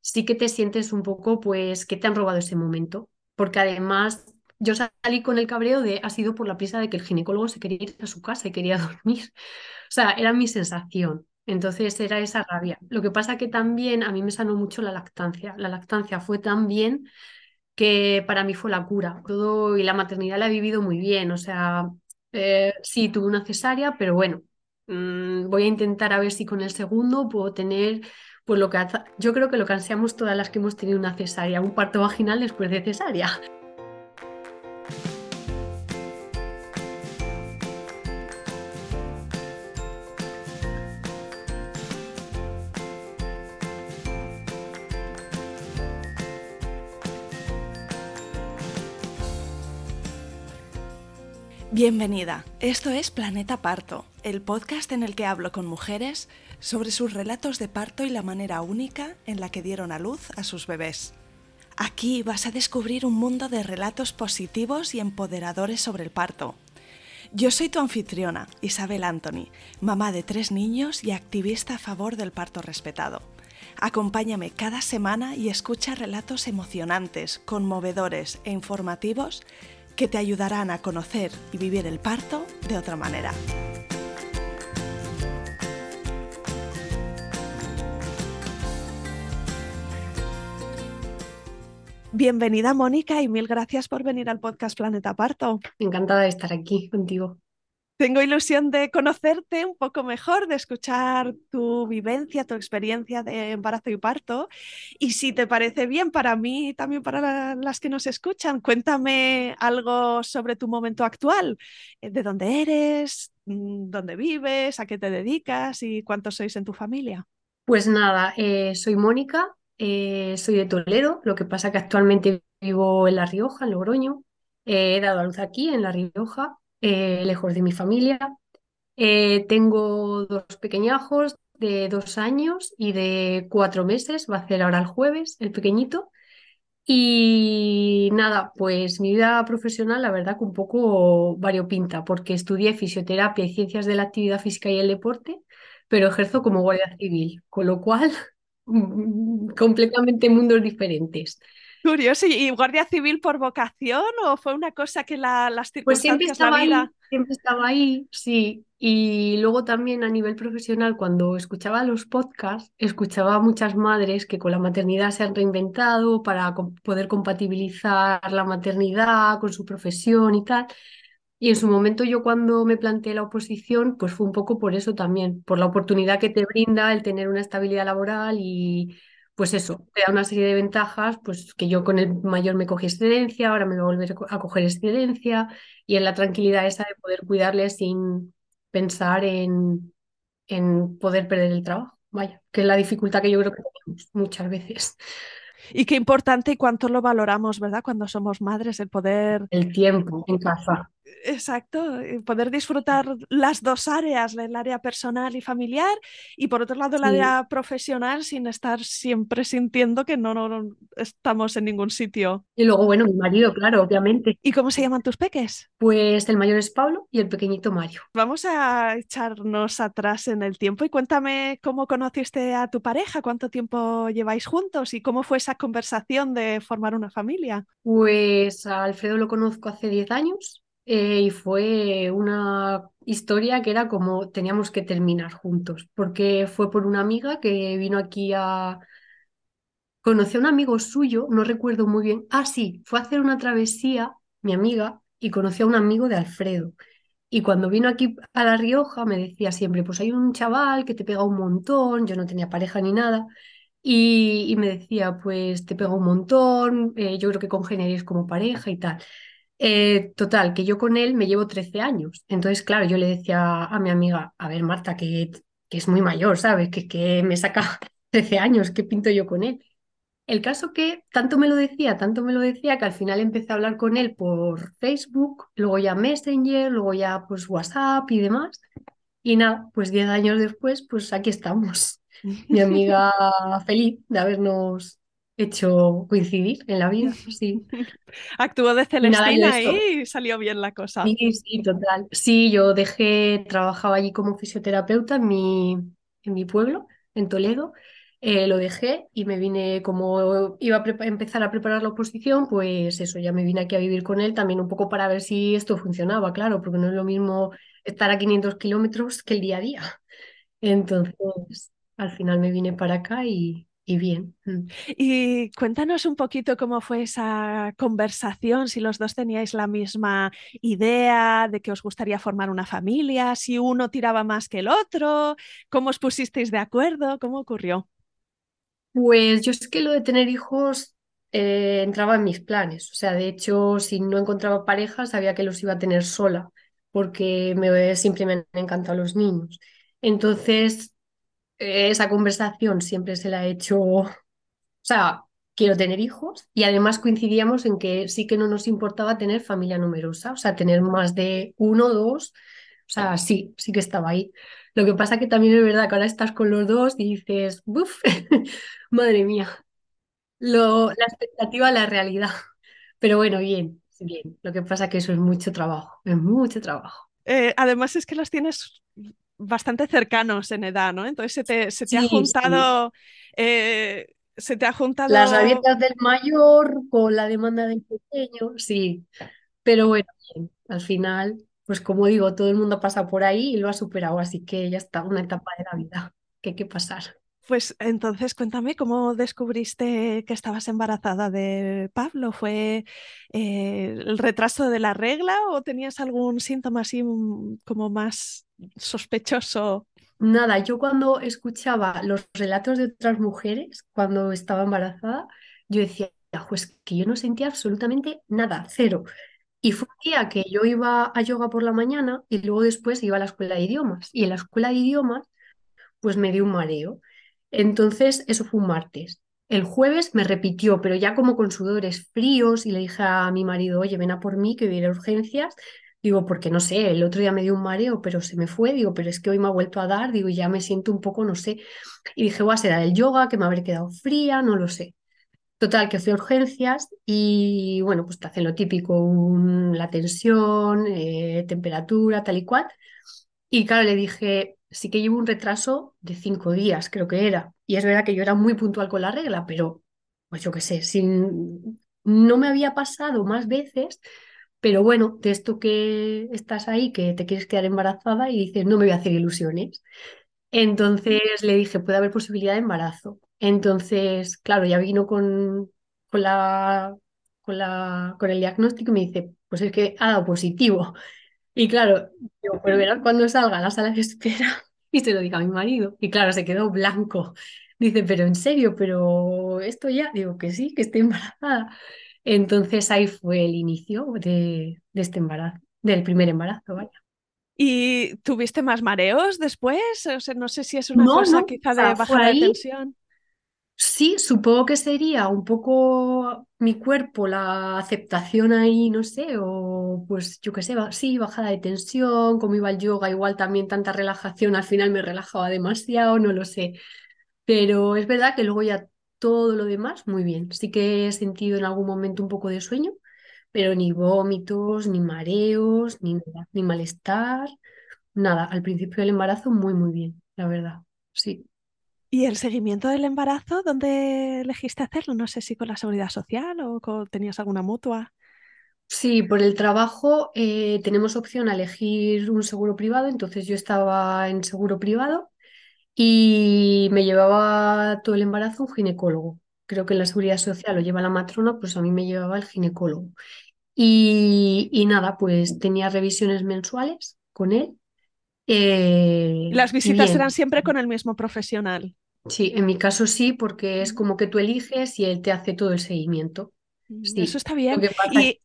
sí que te sientes un poco, pues, que te han robado ese momento. Porque además yo salí con el cabreo de, ha sido por la prisa de que el ginecólogo se quería ir a su casa y quería dormir. O sea, era mi sensación. Entonces era esa rabia. Lo que pasa que también a mí me sanó mucho la lactancia. La lactancia fue tan bien que para mí fue la cura. Todo y la maternidad la he vivido muy bien. O sea, eh, sí, tuve una cesárea, pero bueno, mm, voy a intentar a ver si con el segundo puedo tener, pues lo que yo creo que lo que ansiamos todas las que hemos tenido una cesárea, un parto vaginal después de cesárea. Bienvenida, esto es Planeta Parto, el podcast en el que hablo con mujeres sobre sus relatos de parto y la manera única en la que dieron a luz a sus bebés. Aquí vas a descubrir un mundo de relatos positivos y empoderadores sobre el parto. Yo soy tu anfitriona, Isabel Anthony, mamá de tres niños y activista a favor del parto respetado. Acompáñame cada semana y escucha relatos emocionantes, conmovedores e informativos que te ayudarán a conocer y vivir el parto de otra manera. Bienvenida Mónica y mil gracias por venir al podcast Planeta Parto. Encantada de estar aquí contigo. Tengo ilusión de conocerte un poco mejor, de escuchar tu vivencia, tu experiencia de embarazo y parto. Y si te parece bien, para mí y también para las que nos escuchan, cuéntame algo sobre tu momento actual. Eh, ¿De dónde eres? Mm, ¿Dónde vives? ¿A qué te dedicas? ¿Y cuántos sois en tu familia? Pues nada, eh, soy Mónica, eh, soy de Toledo, lo que pasa que actualmente vivo en La Rioja, en Logroño. he dado a luz aquí, en La Rioja, eh, lejos de mi familia. Eh, tengo dos pequeñajos de dos años y de cuatro meses, va a ser ahora el jueves, el pequeñito. Y nada, pues mi vida profesional, la verdad que un poco variopinta, porque estudié fisioterapia y ciencias de la actividad física y el deporte, pero ejerzo como guardia civil, con lo cual completamente mundos diferentes. Curioso, ¿y guardia civil por vocación o fue una cosa que la, las circunstancias, pues siempre estaba la vida... Ahí, siempre estaba ahí, sí. Y luego también a nivel profesional, cuando escuchaba los podcasts, escuchaba a muchas madres que con la maternidad se han reinventado para poder compatibilizar la maternidad con su profesión y tal. Y en su momento yo cuando me planteé la oposición, pues fue un poco por eso también, por la oportunidad que te brinda el tener una estabilidad laboral y pues eso, te da una serie de ventajas, pues que yo con el mayor me cogí excedencia, ahora me voy a volver a coger excedencia y en la tranquilidad esa de poder cuidarle sin pensar en, en poder perder el trabajo. Vaya, que es la dificultad que yo creo que tenemos muchas veces. Y qué importante y cuánto lo valoramos, ¿verdad? Cuando somos madres, el poder... El tiempo en casa. Exacto, eh, poder disfrutar las dos áreas, el área personal y familiar, y por otro lado el área profesional sin estar siempre sintiendo que no, no, estamos en ningún sitio. Y luego, bueno, mi marido, claro, obviamente. ¿Y cómo se llaman tus peques? Pues el mayor es Pablo y el pequeñito Mario. Vamos a echarnos atrás en el tiempo y cuéntame cómo conociste a tu pareja, cuánto tiempo lleváis juntos y cómo fue esa conversación de formar una familia. Pues a Alfredo lo conozco hace 10 años eh, y fue una historia que era como teníamos que terminar juntos, porque fue por una amiga que vino aquí a... Conocí a un amigo suyo, no recuerdo muy bien. Ah, sí, fue a hacer una travesía, mi amiga, y conoció a un amigo de Alfredo. Y cuando vino aquí a La Rioja me decía siempre, pues hay un chaval que te pega un montón, yo no tenía pareja ni nada, y, me decía, pues te pega un montón, eh, yo creo que congeniaréis como pareja y tal. Eh, total, que yo con él me llevo 13 años. Entonces, claro, yo le decía a mi amiga, a ver, Marta, que, que es muy mayor, ¿sabes? Que, que me saca 13 años, ¿qué pinto yo con él? El caso que tanto me lo decía, tanto me lo decía, que al final empecé a hablar con él por Facebook, luego ya Messenger, luego ya pues WhatsApp y demás. Y nada, pues 10 años después, pues aquí estamos. Mi amiga feliz de habernos hecho coincidir en la vida, sí. Actuó de Celestina y salió bien la cosa. Sí, sí, total. Sí, yo dejé, trabajaba allí como fisioterapeuta en mi, en mi pueblo, en Toledo, eh, lo dejé y me vine, como iba a empezar a preparar la oposición, pues eso, ya me vine aquí a vivir con él también un poco para ver si esto funcionaba, claro, porque no es lo mismo estar a 500 kilómetros que el día a día. Entonces, al final me vine para acá y, y bien. Mm. Y cuéntanos un poquito cómo fue esa conversación, si los dos teníais la misma idea de que os gustaría formar una familia, si uno tiraba más que el otro, cómo os pusisteis de acuerdo, cómo ocurrió. Pues yo es que lo de tener hijos eh, entraba en mis planes. O sea, de hecho, si no encontraba pareja, sabía que los iba a tener sola, porque me, siempre me han encantado los niños. Entonces, esa conversación siempre se la he hecho, o sea, quiero tener hijos y además coincidíamos en que sí que no nos importaba tener familia numerosa, o sea, tener más de uno, dos, o sea, sí, sí que estaba ahí. Lo que pasa que también es verdad que ahora estás con los dos y dices, ¡buf! Madre mía, lo, la expectativa, la realidad. Pero bueno, bien, bien. Lo que pasa que eso es mucho trabajo, es mucho trabajo. Eh, además es que los tienes bastante cercanos en edad, ¿no? Entonces se te, se te ha sí. juntado, eh, se te ha Las juntado rabietas del mayor con la demanda del pequeño, sí. Pero bueno, al final, pues como digo, todo el mundo pasa por ahí y lo ha superado, así que ya está, una etapa de la vida que hay que pasar. Pues entonces cuéntame cómo descubriste que estabas embarazada de Pablo. ¿Fue eh, el retraso de la regla o tenías algún síntoma así mm, como más sospechoso? Nada, yo cuando escuchaba los relatos de otras mujeres cuando estaba embarazada, yo decía, pues que yo no sentía absolutamente nada, cero. Y fue un día que yo iba a yoga por la mañana y luego después iba a la escuela de idiomas. Y en la escuela de idiomas pues me dio un mareo. Entonces, eso fue un martes. El jueves me repitió, pero ya como con sudores fríos, y le dije a mi marido, oye, ven a por mí, que a urgencias. Digo, porque no sé, el otro día me dio un mareo, pero se me fue. Digo, pero es que hoy me ha vuelto a dar. Digo, ya me siento un poco, no sé. Y dije, voy a ser el yoga, que me habré quedado fría, no lo sé. Total, que fui urgencias y bueno, pues te hacen lo típico, la tensión, eh, temperatura, tal y cual. Y claro, le dije, sí que llevo un retraso de cinco días, creo que era. Y es verdad que yo era muy puntual con la regla, pero pues yo qué sé, sin... no me había pasado más veces, pero bueno, de esto que estás ahí, que te quieres quedar embarazada y dices, no me voy a hacer ilusiones. Entonces le dije, puede haber posibilidad de embarazo. Entonces, claro, ya vino con, con la, con la, con el diagnóstico y me dice, pues es que ha dado positivo. Y claro, digo, pues verás cuando salga a la sala de espera y se lo diga a mi marido. Y claro, se quedó blanco. Dice, pero en serio, pero esto ya, digo que sí, que estoy embarazada. Entonces ahí fue el inicio de, de este embarazo, del primer embarazo, vaya. ¿Y tuviste más mareos después? O sea, no sé si es una No, cosa quizá de sea, bajada de tensión. Sí, supongo que sería un poco mi cuerpo, la aceptación ahí, no sé, o pues yo qué sé, sí, bajada de tensión, como iba el yoga, igual también tanta relajación, al final me relajaba demasiado, no lo sé. Pero es verdad que luego ya todo lo demás, muy bien. Sí que he sentido en algún momento un poco de sueño, pero ni vómitos, ni mareos, ni nada, ni malestar, nada. Al principio del embarazo, muy, muy bien, la verdad. Sí. ¿Y el seguimiento del embarazo, dónde elegiste hacerlo? No sé si con la seguridad social o con- tenías alguna mutua. Sí, por el trabajo eh, tenemos opción a elegir un seguro privado, entonces yo estaba en seguro privado y me llevaba todo el embarazo un ginecólogo. Creo que en la seguridad social lo lleva la matrona, pues a mí me llevaba el ginecólogo. Y, y nada, pues tenía revisiones mensuales con él. ¿Y eh, las visitas eran siempre con el mismo profesional? sí, en mi caso sí, porque es como que tú eliges y él te hace todo el seguimiento. mm, Eso está bien. que pasa ¿Y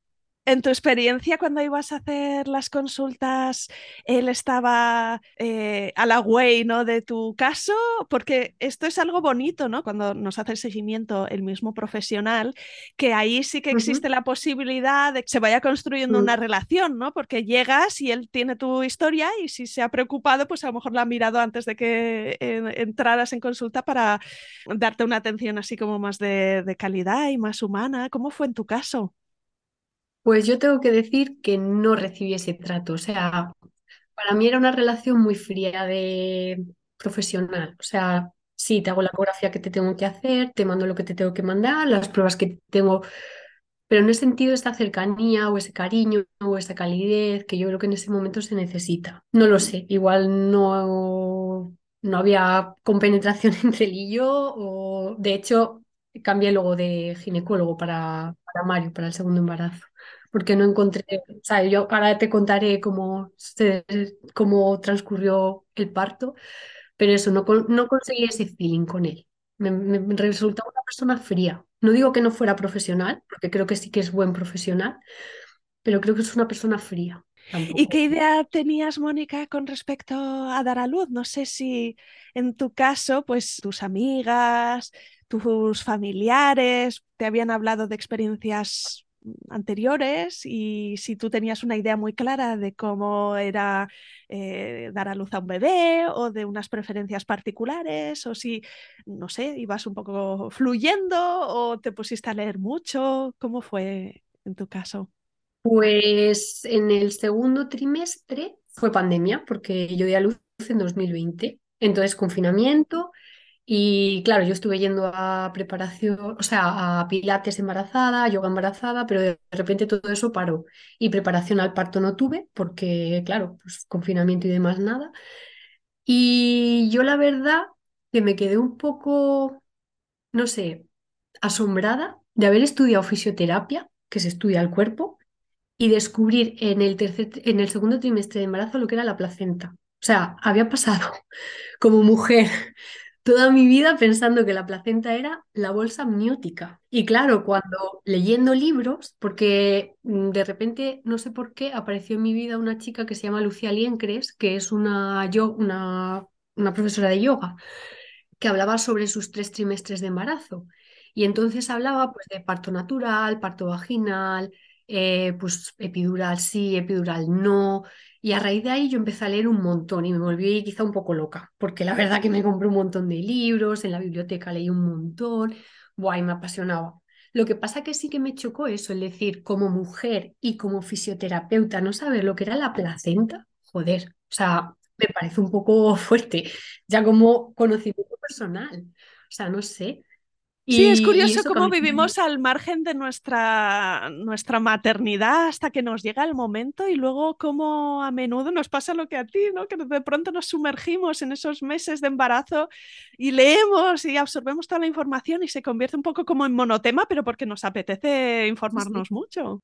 en tu experiencia cuando ibas a hacer las consultas, él estaba eh, a la way, ¿no? de tu caso? Porque esto es algo bonito, ¿no? Cuando nos hace el seguimiento el mismo profesional, que ahí sí que existe la posibilidad de que se vaya construyendo mm. una relación, ¿no? Porque llegas y él tiene tu historia y si se ha preocupado, pues a lo mejor la ha mirado antes de que eh, entraras en consulta para darte una atención así como más de, de calidad y más humana. ¿Cómo fue en tu caso? Pues yo tengo que decir que no recibí ese trato. O sea, para mí era una relación muy fría de profesional. O sea, sí, te hago la ecografía que te tengo que hacer, te mando lo que te tengo que mandar, las pruebas que tengo, pero no he sentido esta cercanía o ese cariño o esa calidez que yo creo que en ese momento se necesita. No lo sé, igual no, no había compenetración entre él y yo, o de hecho cambié luego de ginecólogo para, para Mario, para el segundo embarazo porque no encontré, o sea, yo ahora te contaré cómo, se, cómo transcurrió el parto, pero eso, no, no conseguí ese feeling con él. Me, me resultaba una persona fría. No digo que no fuera profesional, porque creo que sí que es buen profesional, pero creo que es una persona fría. ¿Y qué idea tenías, Mónica, con respecto a dar a luz? No sé si en tu caso, pues tus amigas, tus familiares te habían hablado de experiencias anteriores y si tú tenías una idea muy clara de cómo era eh, dar a luz a un bebé o de unas preferencias particulares o si, no sé, ibas un poco fluyendo o te pusiste a leer mucho, ¿cómo fue en tu caso? Pues en el segundo trimestre fue pandemia porque yo di a luz en 2020, entonces confinamiento y claro, yo estuve yendo a preparación, o sea, a pilates embarazada, yoga embarazada, pero de repente todo eso paró. Y preparación al parto no tuve, porque claro, pues confinamiento y demás nada. Y yo la verdad que me quedé un poco, no sé, asombrada de haber estudiado fisioterapia, que se estudia el cuerpo, y descubrir en el tercer, en el segundo trimestre de embarazo lo que era la placenta. O sea, había pasado como mujer toda mi vida pensando que la placenta era la bolsa amniótica. Y claro, cuando leyendo libros, porque mm, de repente, no sé por qué, apareció en mi vida una chica que se llama Lucía Liencres, que es una, yo, una, una profesora de yoga, que hablaba sobre sus tres trimestres de embarazo. Y entonces hablaba pues, de parto natural, parto vaginal, eh, pues epidural sí, epidural no. Y a raíz de ahí yo empecé a leer un montón y me volví quizá un poco loca, porque la verdad que me compré un montón de libros, en la biblioteca leí un montón, guay, me apasionaba. Lo que pasa que sí que me chocó eso, el decir, como mujer y como fisioterapeuta, no saber lo que era la placenta, joder, o sea, me parece un poco fuerte, ya como conocimiento personal, o sea, no sé. Sí, es curioso cómo vivimos al margen de nuestra, nuestra maternidad hasta que nos llega el momento y luego cómo a menudo nos pasa lo que a ti, ¿no? Que de pronto nos sumergimos en esos meses de embarazo y leemos y absorbemos toda la información y se convierte un poco como en monotema, pero porque nos apetece informarnos mucho.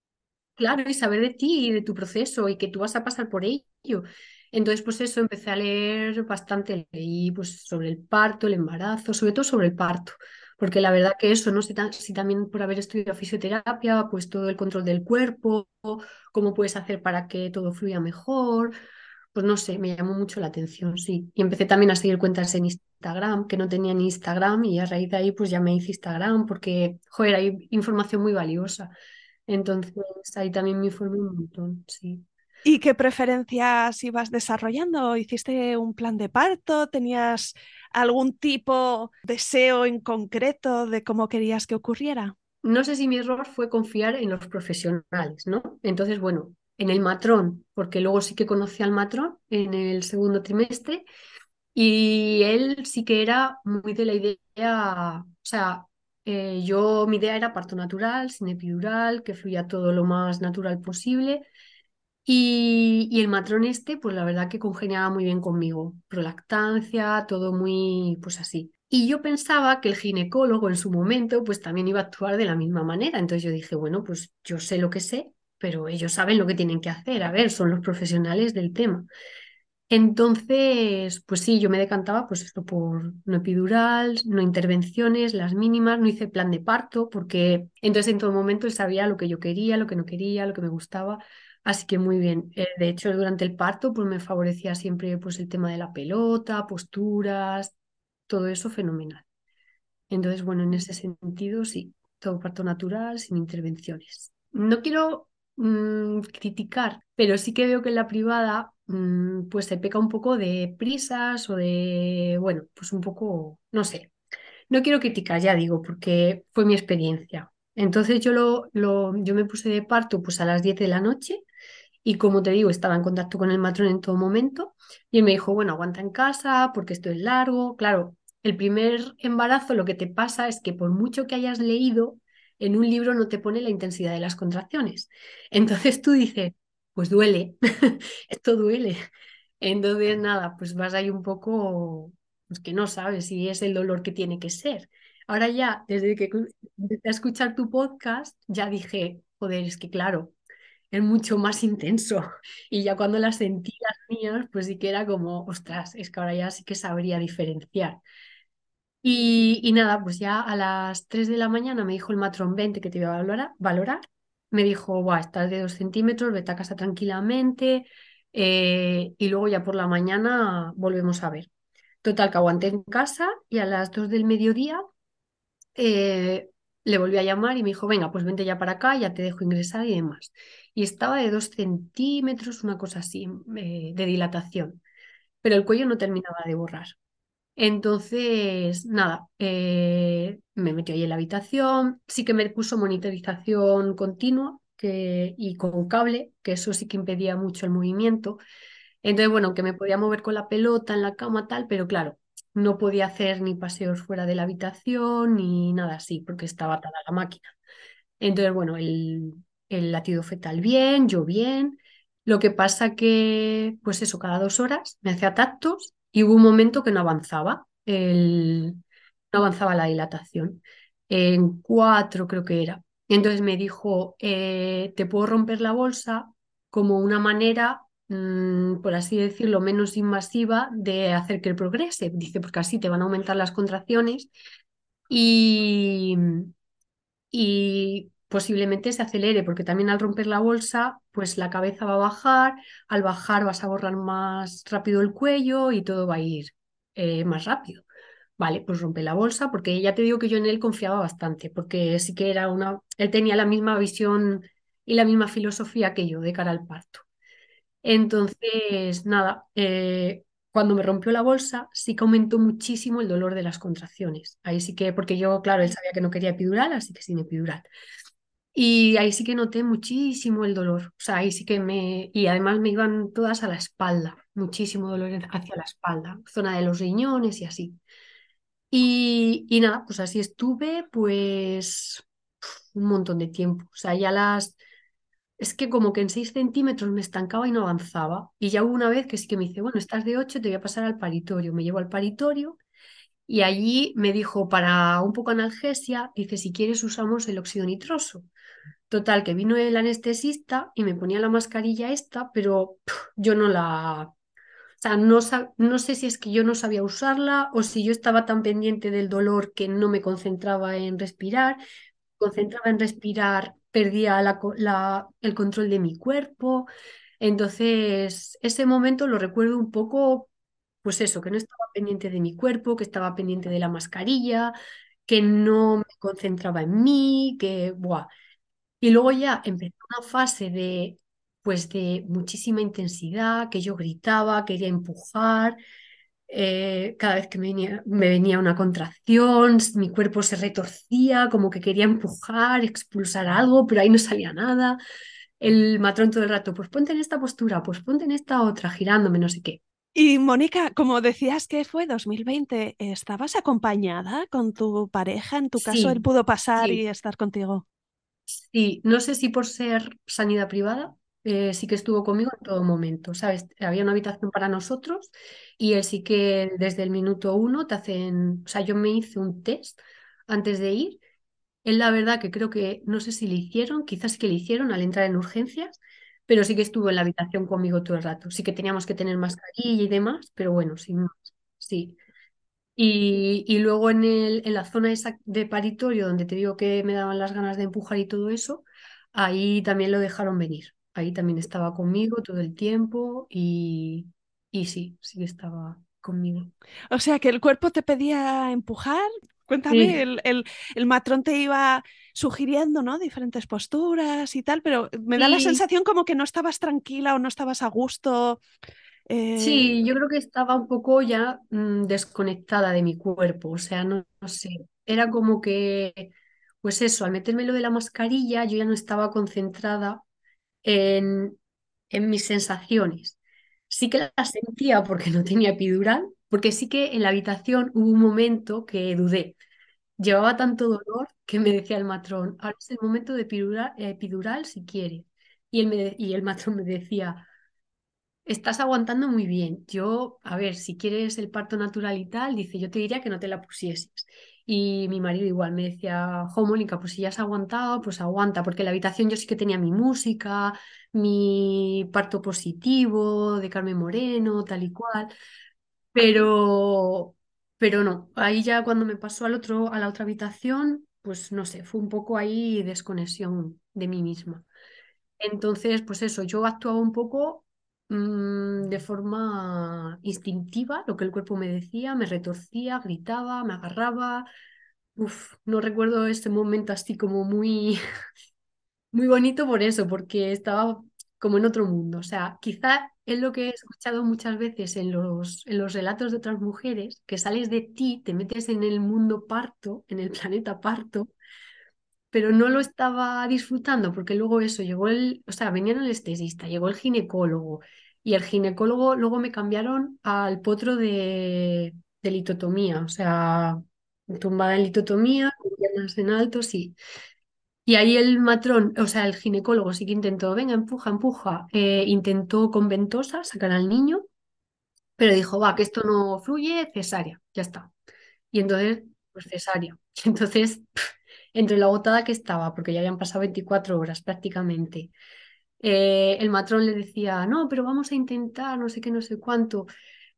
Claro, y saber de ti y de tu proceso y que tú vas a pasar por ello. Entonces, pues eso, empecé a leer bastante, leí pues sobre el parto, el embarazo, sobre todo sobre el parto porque la verdad que eso, no sé si también por haber estudiado fisioterapia, pues todo el control del cuerpo, cómo puedes hacer para que todo fluya mejor, pues no sé, me llamó mucho la atención, sí. Y empecé también a seguir cuentas en Instagram, que no tenía ni Instagram, y a raíz de ahí pues ya me hice Instagram, porque, joder, hay información muy valiosa. Entonces ahí también me informé un montón, sí. ¿Y qué preferencias ibas desarrollando? ¿Hiciste un plan de parto? ¿Tenías algún tipo de deseo en concreto de cómo querías que ocurriera? No sé si mi error fue confiar en los profesionales, ¿no? Entonces, bueno, en el matrón, porque luego sí que conocí al matrón en el segundo trimestre y él sí que era muy de la idea, o sea, eh, yo mi idea era parto natural, sin epidural, que fluya todo lo más natural posible y, el matrón este, pues la verdad que congeniaba muy bien conmigo. Prolactancia, todo muy, pues así. Y yo pensaba que el ginecólogo en su momento, pues también iba a actuar de la misma manera. Entonces yo dije, bueno, pues yo sé lo que sé, pero ellos saben lo que tienen que hacer. A ver, son los profesionales del tema. Entonces, pues sí, yo me decantaba pues esto por no epidural, no intervenciones, las mínimas, no hice plan de parto, porque entonces en todo momento él sabía lo que yo quería, lo que no quería, lo que me gustaba. Así que muy bien. Eh, de hecho, durante el parto, pues me favorecía siempre pues, el tema de la pelota, posturas, todo eso fenomenal. Entonces, bueno, en ese sentido, sí, todo parto natural, sin intervenciones. No quiero mm, criticar, pero sí que veo que en la privada mm, pues se peca un poco de prisas o de, bueno, pues un poco, no sé. No quiero criticar, ya digo, porque fue mi experiencia. Entonces yo, lo, lo, yo me puse de parto pues a las 10 de la noche y como te digo, estaba en contacto con el matrón en todo momento y él me dijo, bueno, aguanta en casa porque esto es largo. Claro, el primer embarazo lo que te pasa es que por mucho que hayas leído, en un libro no te pone la intensidad de las contracciones. Entonces tú dices, pues duele, esto duele. Entonces, nada, pues vas ahí un poco, pues que no sabes si es el dolor que tiene que ser. Ahora ya, desde que empecé a escuchar tu podcast, ya dije, joder, es que claro, es mucho más intenso. Y ya cuando las sentí las mías, pues sí que era como, ostras, es que ahora ya sí que sabría diferenciar. Y, nada, pues ya a las 3 de la mañana me dijo el matrón 20 que te iba a valorar. Me dijo, Buah, estás de dos centímetros, vete a casa tranquilamente eh, y luego ya por la mañana volvemos a ver. Total, que aguanté en casa y a las 2 del mediodía eh, le volví a llamar y me dijo, venga, pues vente ya para acá, ya te dejo ingresar y demás. Y estaba de dos centímetros, una cosa así, eh, de dilatación, pero el cuello no terminaba de borrar. Entonces, nada, eh, me metió ahí en la habitación, sí que me puso monitorización continua que, y con cable, que eso sí que impedía mucho el movimiento. Entonces, bueno, que me podía mover con la pelota en la cama, tal, pero claro, no podía hacer ni paseos fuera de la habitación ni nada así, porque estaba atada la máquina. Entonces, bueno, el, el latido fetal bien, yo bien. Lo que pasa que, pues eso, cada dos horas me hacía tactos y hubo un momento que no avanzaba, el, no avanzaba la dilatación. En cuatro creo que era. Entonces me dijo, eh, te puedo romper la bolsa como una manera, mm, por así decirlo, menos invasiva de hacer que progrese. Dice, porque así te van a aumentar las contracciones y, y posiblemente se acelere, porque también al romper la bolsa, pues la cabeza va a bajar, al bajar vas a borrar más rápido el cuello y todo va a ir eh, más rápido. Vale, pues rompe la bolsa, porque ya te digo que yo en él confiaba bastante, porque sí que era una, él tenía la misma visión y la misma filosofía que yo de cara al parto. Entonces, nada, eh, cuando me rompió la bolsa, sí que aumentó muchísimo el dolor de las contracciones. Ahí sí que, porque yo, claro, él sabía que no quería epidural, así que sin epidural. Y ahí sí que noté muchísimo el dolor. O sea, ahí sí que me... Y además me iban todas a la espalda, muchísimo dolor hacia la espalda, zona de los riñones y así. Y, y nada, pues así estuve pues un montón de tiempo. O sea, ya las... Es que como que en 6 centímetros me estancaba y no avanzaba. Y ya hubo una vez que sí que me dice, bueno, estás de 8, te voy a pasar al paritorio. Me llevo al paritorio y allí me dijo, para un poco analgesia, dice, si quieres usamos el óxido nitroso. Total, que vino el anestesista y me ponía la mascarilla esta, pero yo no la... O sea, no, no sé si es que yo no sabía usarla o si yo estaba tan pendiente del dolor que no me concentraba en respirar. Concentraba en respirar, perdía la, el control de mi cuerpo. Entonces, ese momento lo recuerdo un poco, pues eso, que no estaba pendiente de mi cuerpo, que estaba pendiente de la mascarilla, que no me concentraba en mí, que, buah. Y luego ya empezó una fase de, pues de muchísima intensidad, que yo gritaba, quería empujar. Eh, cada vez que me venía, me venía una contracción, mi cuerpo se retorcía, como que quería empujar, expulsar algo, pero ahí no salía nada. El matrón todo el rato, pues ponte en esta postura, pues ponte en esta otra, girándome, no sé qué. Y Mónica, como decías que fue 2020, ¿estabas acompañada con tu pareja? En tu caso, él pudo pasar y estar contigo. Sí, no sé si por ser sanidad privada, eh, sí que estuvo conmigo en todo momento, ¿sabes? Había una habitación para nosotros y él sí que desde el minuto uno te hacen, o sea, yo me hice un test antes de ir. Él la verdad que creo que, no sé si le hicieron, quizás que le hicieron al entrar en urgencias, pero sí que estuvo en la habitación conmigo todo el rato. Sí que teníamos que tener mascarilla y demás, pero bueno, sin más, sí. Y, luego en, el, en la zona esa de paritorio, donde te digo que me daban las ganas de empujar y todo eso, ahí también lo dejaron venir. Ahí también estaba conmigo todo el tiempo y, y sí, sí estaba conmigo. O sea, que el cuerpo te pedía empujar. Cuéntame, el, el, matrón te iba sugiriendo, ¿no? Diferentes posturas y tal, pero me da la sensación como que no estabas tranquila o no estabas a gusto. Sí, eh, yo creo que estaba un poco ya mm, desconectada de mi cuerpo, o sea, no, sé, era como que, pues eso, al meterme lo de la mascarilla, yo ya no estaba concentrada en, en mis sensaciones. Sí que las sentía porque no tenía epidural, porque sí que en la habitación hubo un momento que dudé. Llevaba tanto dolor que me decía el matrón, ahora es el momento de epidural, epidural si quiere. Y, él me, y el matrón me decía, estás aguantando muy bien. Yo, a ver, si quieres el parto natural y tal, dice, yo te diría que no te la pusieses. Y mi marido igual me decía, jo, Mónica, pues si ya has aguantado, pues aguanta, porque en la habitación yo sí que tenía mi música, mi parto positivo de Carmen Moreno, tal y cual, pero, pero no, ahí ya cuando me pasó al otro, a la otra habitación, pues no sé, fue un poco ahí desconexión de mí misma. Entonces, pues eso, yo actuaba un poco mm, de forma instintiva, lo que el cuerpo me decía, me retorcía, gritaba, me agarraba. Uf, no recuerdo este momento así como muy, muy bonito por eso, porque estaba como en otro mundo. O sea, quizá es lo que he escuchado muchas veces en los, en los relatos de otras mujeres, que sales de ti, te metes en el mundo parto, en el planeta parto, pero no lo estaba disfrutando porque luego eso, llegó el, o sea, venía el anestesista, llegó el ginecólogo y el ginecólogo luego me cambiaron al potro de, litotomía, o sea, tumbada en litotomía, con piernas en alto, sí. Y ahí el matrón, o sea, el ginecólogo sí que intentó, venga, empuja, empuja, eh, intentó con ventosa sacar al niño, pero dijo, va, que esto no fluye, cesárea, ya está. Y entonces, pues cesárea. Entonces, entre la agotada que estaba, porque ya habían pasado 24 horas prácticamente, eh, el matrón le decía, no, pero vamos a intentar, no sé qué, no sé cuánto.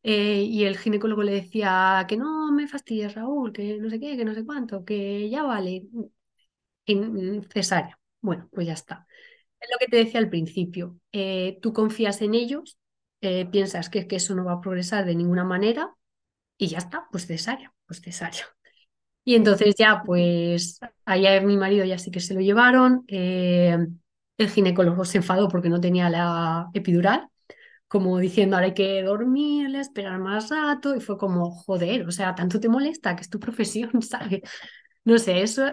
Eh, y el ginecólogo le decía, que no me fastidies, Raúl, que no sé qué, que no sé cuánto, que ya vale, en cesárea. Bueno, pues ya está. Es lo que te decía al principio. Eh, tú confías en ellos, piensas que, que eso no va a progresar de ninguna manera y ya está, pues cesárea, pues cesárea. Y entonces ya, pues, allá mi marido ya sí que se lo llevaron. El ginecólogo se enfadó porque no tenía la epidural, como diciendo, ahora hay que dormirle, esperar más rato. Y fue como, joder, o sea, tanto te molesta que es tu profesión, ¿sabes? No sé, eso,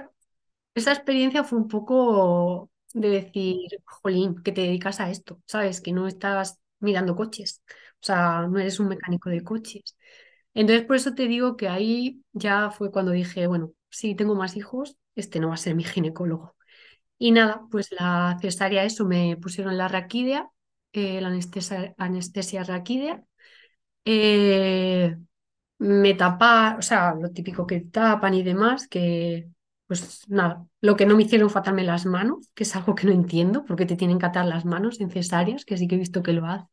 esa experiencia fue un poco de decir, jolín, que te dedicas a esto, ¿sabes? Que no estás mirando coches, o sea, no eres un mecánico de coches. Entonces, por eso te digo que ahí ya fue cuando dije, bueno, si tengo más hijos, este no va a ser mi ginecólogo. Y nada, pues la cesárea, eso, me pusieron la raquídea, eh, la anestesia, anestesia raquídea. Eh, me tapan, o sea, lo típico que tapan y demás, que pues nada, lo que no me hicieron fue atarme las manos, que es algo que no entiendo, porque te tienen que atar las manos en cesáreas, que sí que he visto que lo hacen.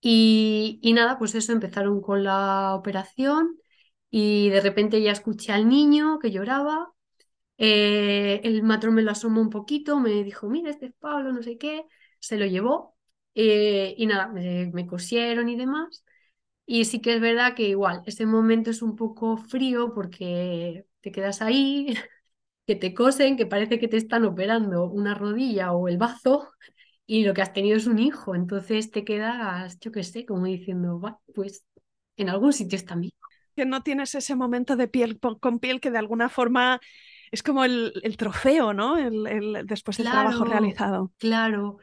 Y, nada, pues eso, empezaron con la operación y de repente ya escuché al niño que lloraba. Eh, el matrón me lo asomó un poquito, me dijo, mira, este es Pablo, no sé qué, se lo llevó eh, y nada, me, cosieron y demás. Y sí que es verdad que igual, ese momento es un poco frío porque te quedas ahí, que te cosen, que parece que te están operando una rodilla o el bazo y lo que has tenido es un hijo, entonces te quedas, yo qué sé, como diciendo, pues en algún sitio está mi hijo. Que no tienes ese momento de piel con piel que de alguna forma es como el, trofeo, ¿no? El, después del trabajo realizado. Claro.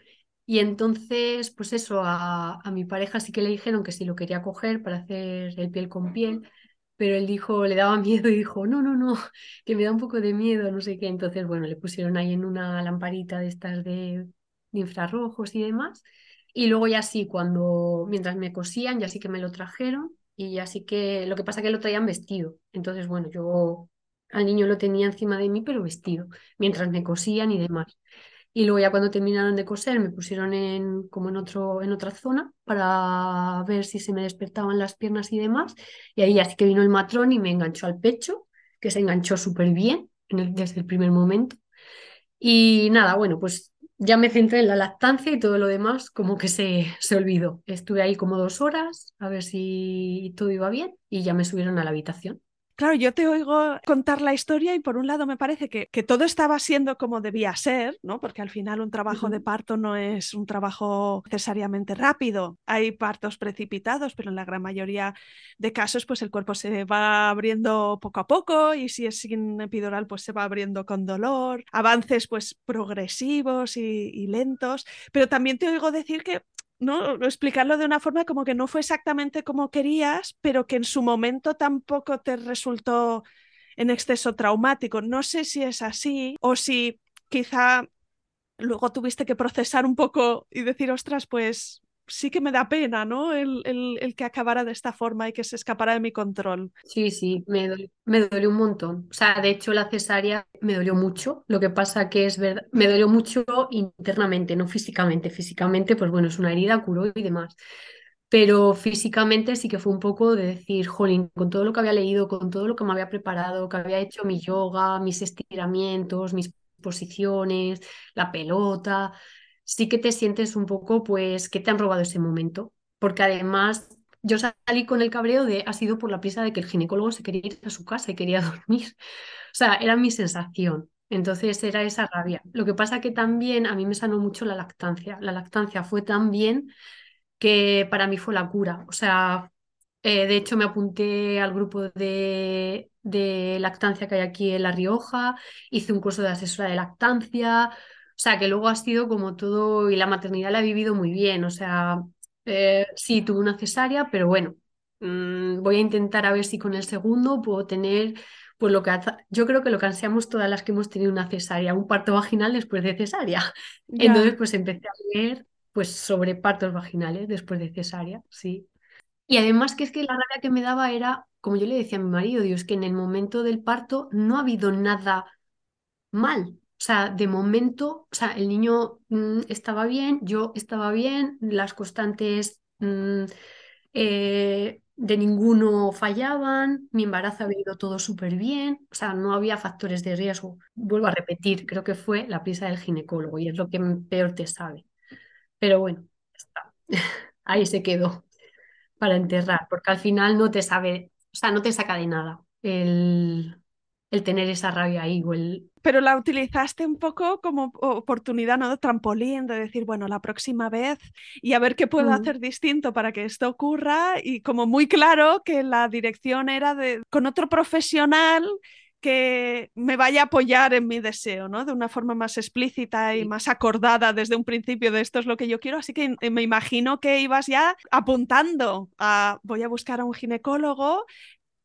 Y entonces, pues eso, a, a, mi pareja sí que le dijeron que si lo quería coger para hacer el piel con piel, pero él dijo, le daba miedo y dijo, no, no, no, que me da un poco de miedo, no sé qué. Entonces, bueno, le pusieron ahí en una lamparita de estas de de infrarrojos y demás. Y luego ya sí, cuando, mientras me cosían, ya sí que me lo trajeron y ya sí que, lo que pasa que lo traían vestido. Entonces, bueno, yo al niño lo tenía encima de mí, pero vestido, mientras me cosían y demás. Y luego ya cuando terminaron de coser me pusieron en, como en, otro, en otra zona para ver si se me despertaban las piernas y demás. Y ahí ya sí que vino el matrón y me enganchó al pecho, que se enganchó súper bien desde el primer momento. Y nada, bueno, pues ya me centré en la lactancia y todo lo demás como que se, se olvidó. Estuve ahí como dos horas a ver si todo iba bien y ya me subieron a la habitación. Claro, yo te oigo contar la historia y por un lado me parece que, que todo estaba siendo como debía ser, ¿no? Porque al final un trabajo de parto no es un trabajo necesariamente rápido. Hay partos precipitados, pero en la gran mayoría de casos pues el cuerpo se va abriendo poco a poco y si es sin epidural pues se va abriendo con dolor. Avances pues progresivos y, y lentos. Pero también te oigo decir que ¿no? Explicarlo de una forma como que no fue exactamente como querías, pero que en su momento tampoco te resultó en exceso traumático. No sé si es así o si quizá luego tuviste que procesar un poco y decir, ostras, pues sí que me da pena, ¿no? El, el, que acabara de esta forma y que se escapara de mi control. Sí, sí, me dolió, me dolió un montón. O sea, de hecho la cesárea me dolió mucho. Lo que pasa que es verdad, me dolió mucho internamente, no físicamente. Físicamente, pues bueno, es una herida, curó y demás. Pero físicamente sí que fue un poco de decir, jolín, con todo lo que había leído, con todo lo que me había preparado, que había hecho mi yoga, mis estiramientos, mis posiciones, la pelota, sí que te sientes un poco, pues, que te han robado ese momento. Porque además yo salí con el cabreo de, ha sido por la prisa de que el ginecólogo se quería ir a su casa y quería dormir. O sea, era mi sensación. Entonces era esa rabia. Lo que pasa que también a mí me sanó mucho la lactancia. La lactancia fue tan bien que para mí fue la cura. O sea, eh, de hecho me apunté al grupo de, de lactancia que hay aquí en La Rioja, hice un curso de asesora de lactancia, sea, que luego ha sido como todo, y la maternidad la he vivido muy bien, o sea, eh, sí, tuve una cesárea, pero bueno, mm, voy a intentar a ver si con el segundo puedo tener, pues lo que yo creo que lo que ansiamos todas las que hemos tenido una cesárea, un parto vaginal después de cesárea. Entonces, pues empecé a leer pues sobre partos vaginales después de cesárea, sí. Y además que es que la rabia que me daba era, como yo le decía a mi marido, Dios, que en el momento del parto no ha habido nada mal. O sea, de momento, o sea, el niño mm, estaba bien, yo estaba bien, las constantes mm, eh, de ninguno fallaban, mi embarazo había ido todo súper bien, o sea, no había factores de riesgo. Vuelvo a repetir, creo que fue la prisa del ginecólogo y es lo que peor te sabe. Pero bueno, ahí se quedó para enterrar, porque al final no te sabe, o sea, no te saca de nada el, el tener esa rabia ahí o el... Pero la utilizaste un poco como oportunidad, ¿no? De trampolín, de decir, bueno, la próxima vez y a ver qué puedo mm. hacer distinto para que esto ocurra y como muy claro que la dirección era de con otro profesional que me vaya a apoyar en mi deseo, ¿no? De una forma más explícita y más acordada desde un principio de esto es lo que yo quiero. Así que me imagino que ibas ya apuntando a voy a buscar a un ginecólogo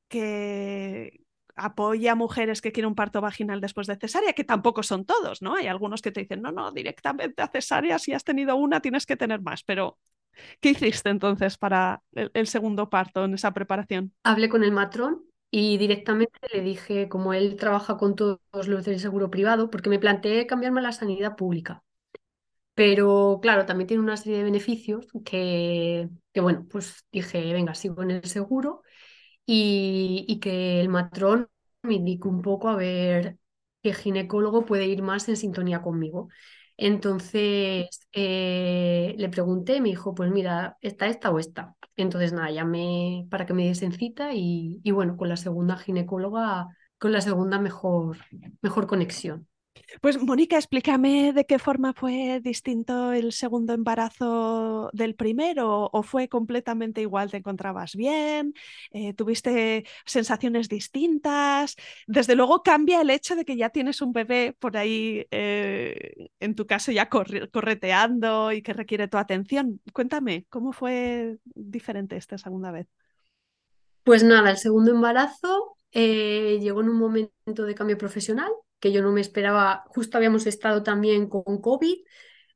que apoye a mujeres que quieren un parto vaginal después de cesárea, que tampoco son todos, ¿no? Hay algunos que te dicen, no, no, directamente a cesárea, si has tenido una, tienes que tener más, pero ¿qué hiciste entonces para el, el segundo parto en esa preparación? Hablé con el matrón y directamente le dije, como él trabaja con todos los del seguro privado, porque me planteé cambiarme a la sanidad pública. Pero claro, también tiene una serie de beneficios que, que bueno, pues dije, venga, sigo en el seguro y, que el matrón me indique un poco a ver qué ginecólogo puede ir más en sintonía conmigo. Entonces eh, le pregunté, me dijo, pues mira, está esta o esta. Entonces, nada, llamé para que me diesen cita y, y bueno, con la segunda ginecóloga, con la segunda mejor, mejor conexión. Pues Mónica, explícame de qué forma fue distinto el segundo embarazo del primero o fue completamente igual, te encontrabas bien, eh, tuviste sensaciones distintas. Desde luego cambia el hecho de que ya tienes un bebé por ahí, eh, en tu caso ya correteando y que requiere tu atención. Cuéntame, ¿cómo fue diferente esta segunda vez? Pues nada, el segundo embarazo eh, llegó en un momento de cambio profesional que yo no me esperaba. Justo habíamos estado también con COVID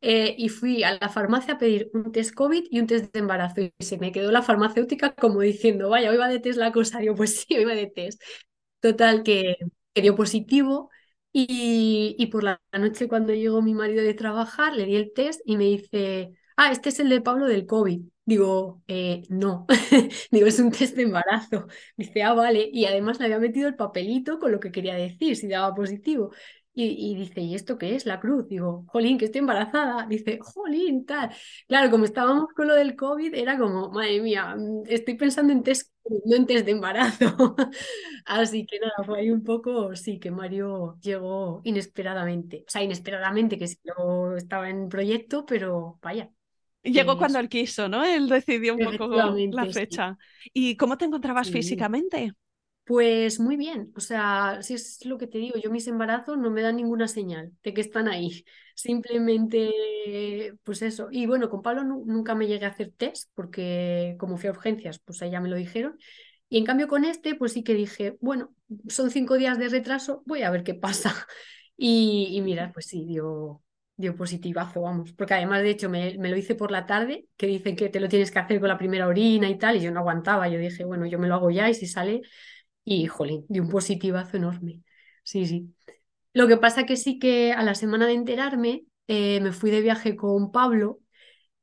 eh, y fui a la farmacia a pedir un test COVID y un test de embarazo y se me quedó la farmacéutica como diciendo, vaya, hoy va de test la cosa. yo, pues sí, hoy va de test. Total, que, dio positivo. Y, y, por la noche cuando llegó mi marido de trabajar, le di el test y me dice, ah, este es el de Pablo del COVID. Digo, eh, no, digo, es un test de embarazo. Dice, ah, vale. Y además le había metido el papelito con lo que quería decir, si daba positivo. Y, dice, ¿y esto qué es? La cruz. Digo, jolín, que estoy embarazada. Dice, jolín, tal. Claro, como estábamos con lo del COVID, era como, madre mía, mm, estoy pensando en test, no en test de embarazo. Así que nada, fue ahí un poco, sí, que Mario llegó inesperadamente. O sea, inesperadamente, que sí, lo estaba en proyecto, pero vaya, Llegó cuando él quiso, ¿no? Él decidió un poco la fecha. ¿Y cómo te encontrabas físicamente? Pues muy bien, o sea, si es lo que te digo, yo mis embarazos no me dan ninguna señal de que están ahí, simplemente, pues eso. Y bueno, con Pablo nunca me llegué a hacer test porque como fui a urgencias, pues ahí ya me lo dijeron. Y en cambio con este, pues sí que dije, bueno, son cinco días de retraso, voy a ver qué pasa. Y, y mira, pues sí, dio, dio positivazo, vamos. Porque además, de hecho, me, lo hice por la tarde, que dicen que te lo tienes que hacer con la primera orina y tal, y yo no aguantaba. Yo dije, bueno, yo me lo hago ya y si sale, y, jolín, dio un positivazo enorme. Sí, sí. Lo que pasa que sí que a la semana de enterarme eh, me fui de viaje con Pablo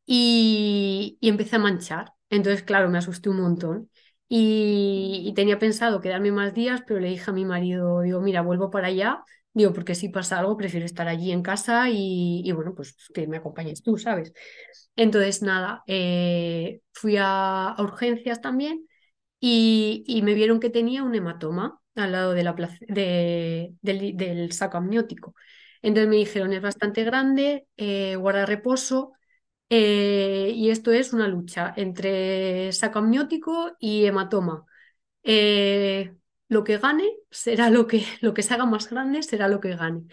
y, y, empecé a manchar. Entonces, claro, me asusté un montón. Y, y, tenía pensado quedarme más días, pero le dije a mi marido, digo, mira, vuelvo para allá. Digo, porque si pasa algo, prefiero estar allí en casa y, bueno, pues que me acompañes tú, ¿sabes? Entonces, nada, eh, fui a, urgencias también y, me vieron que tenía un hematoma al lado de la de, del, saco amniótico. Entonces me dijeron, es bastante grande, eh, guarda reposo, eh, y esto es una lucha entre saco amniótico y hematoma. Lo que gane será lo que, lo que se haga más grande será lo que gane.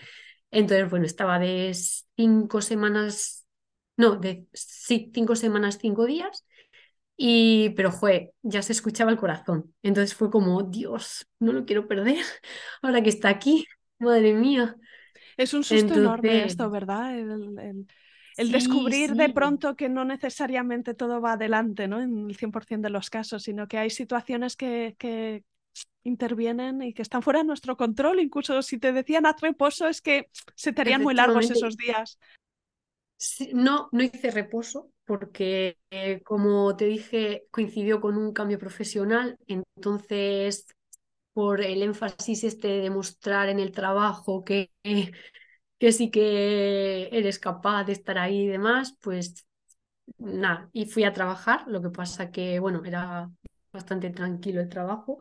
Entonces, bueno, estaba de cinco semanas, no, de sí, cinco semanas, cinco días, y, pero fue, ya se escuchaba el corazón. Entonces fue como, Dios, no lo quiero perder ahora que está aquí, madre mía. Es un susto enorme esto, ¿verdad? El, el, descubrir de pronto que no necesariamente todo va adelante, ¿no? En el 100% de los casos, sino que hay situaciones que, que intervienen y que están fuera de nuestro control. Incluso si te decían a reposo, es que se te harían muy largos esos días. no, no hice reposo, porque eh, como te dije, coincidió con un cambio profesional, entonces por el énfasis este de demostrar en el trabajo que, que sí que eres capaz de estar ahí y demás, pues nada, y fui a trabajar, lo que pasa que, bueno, era bastante tranquilo el trabajo.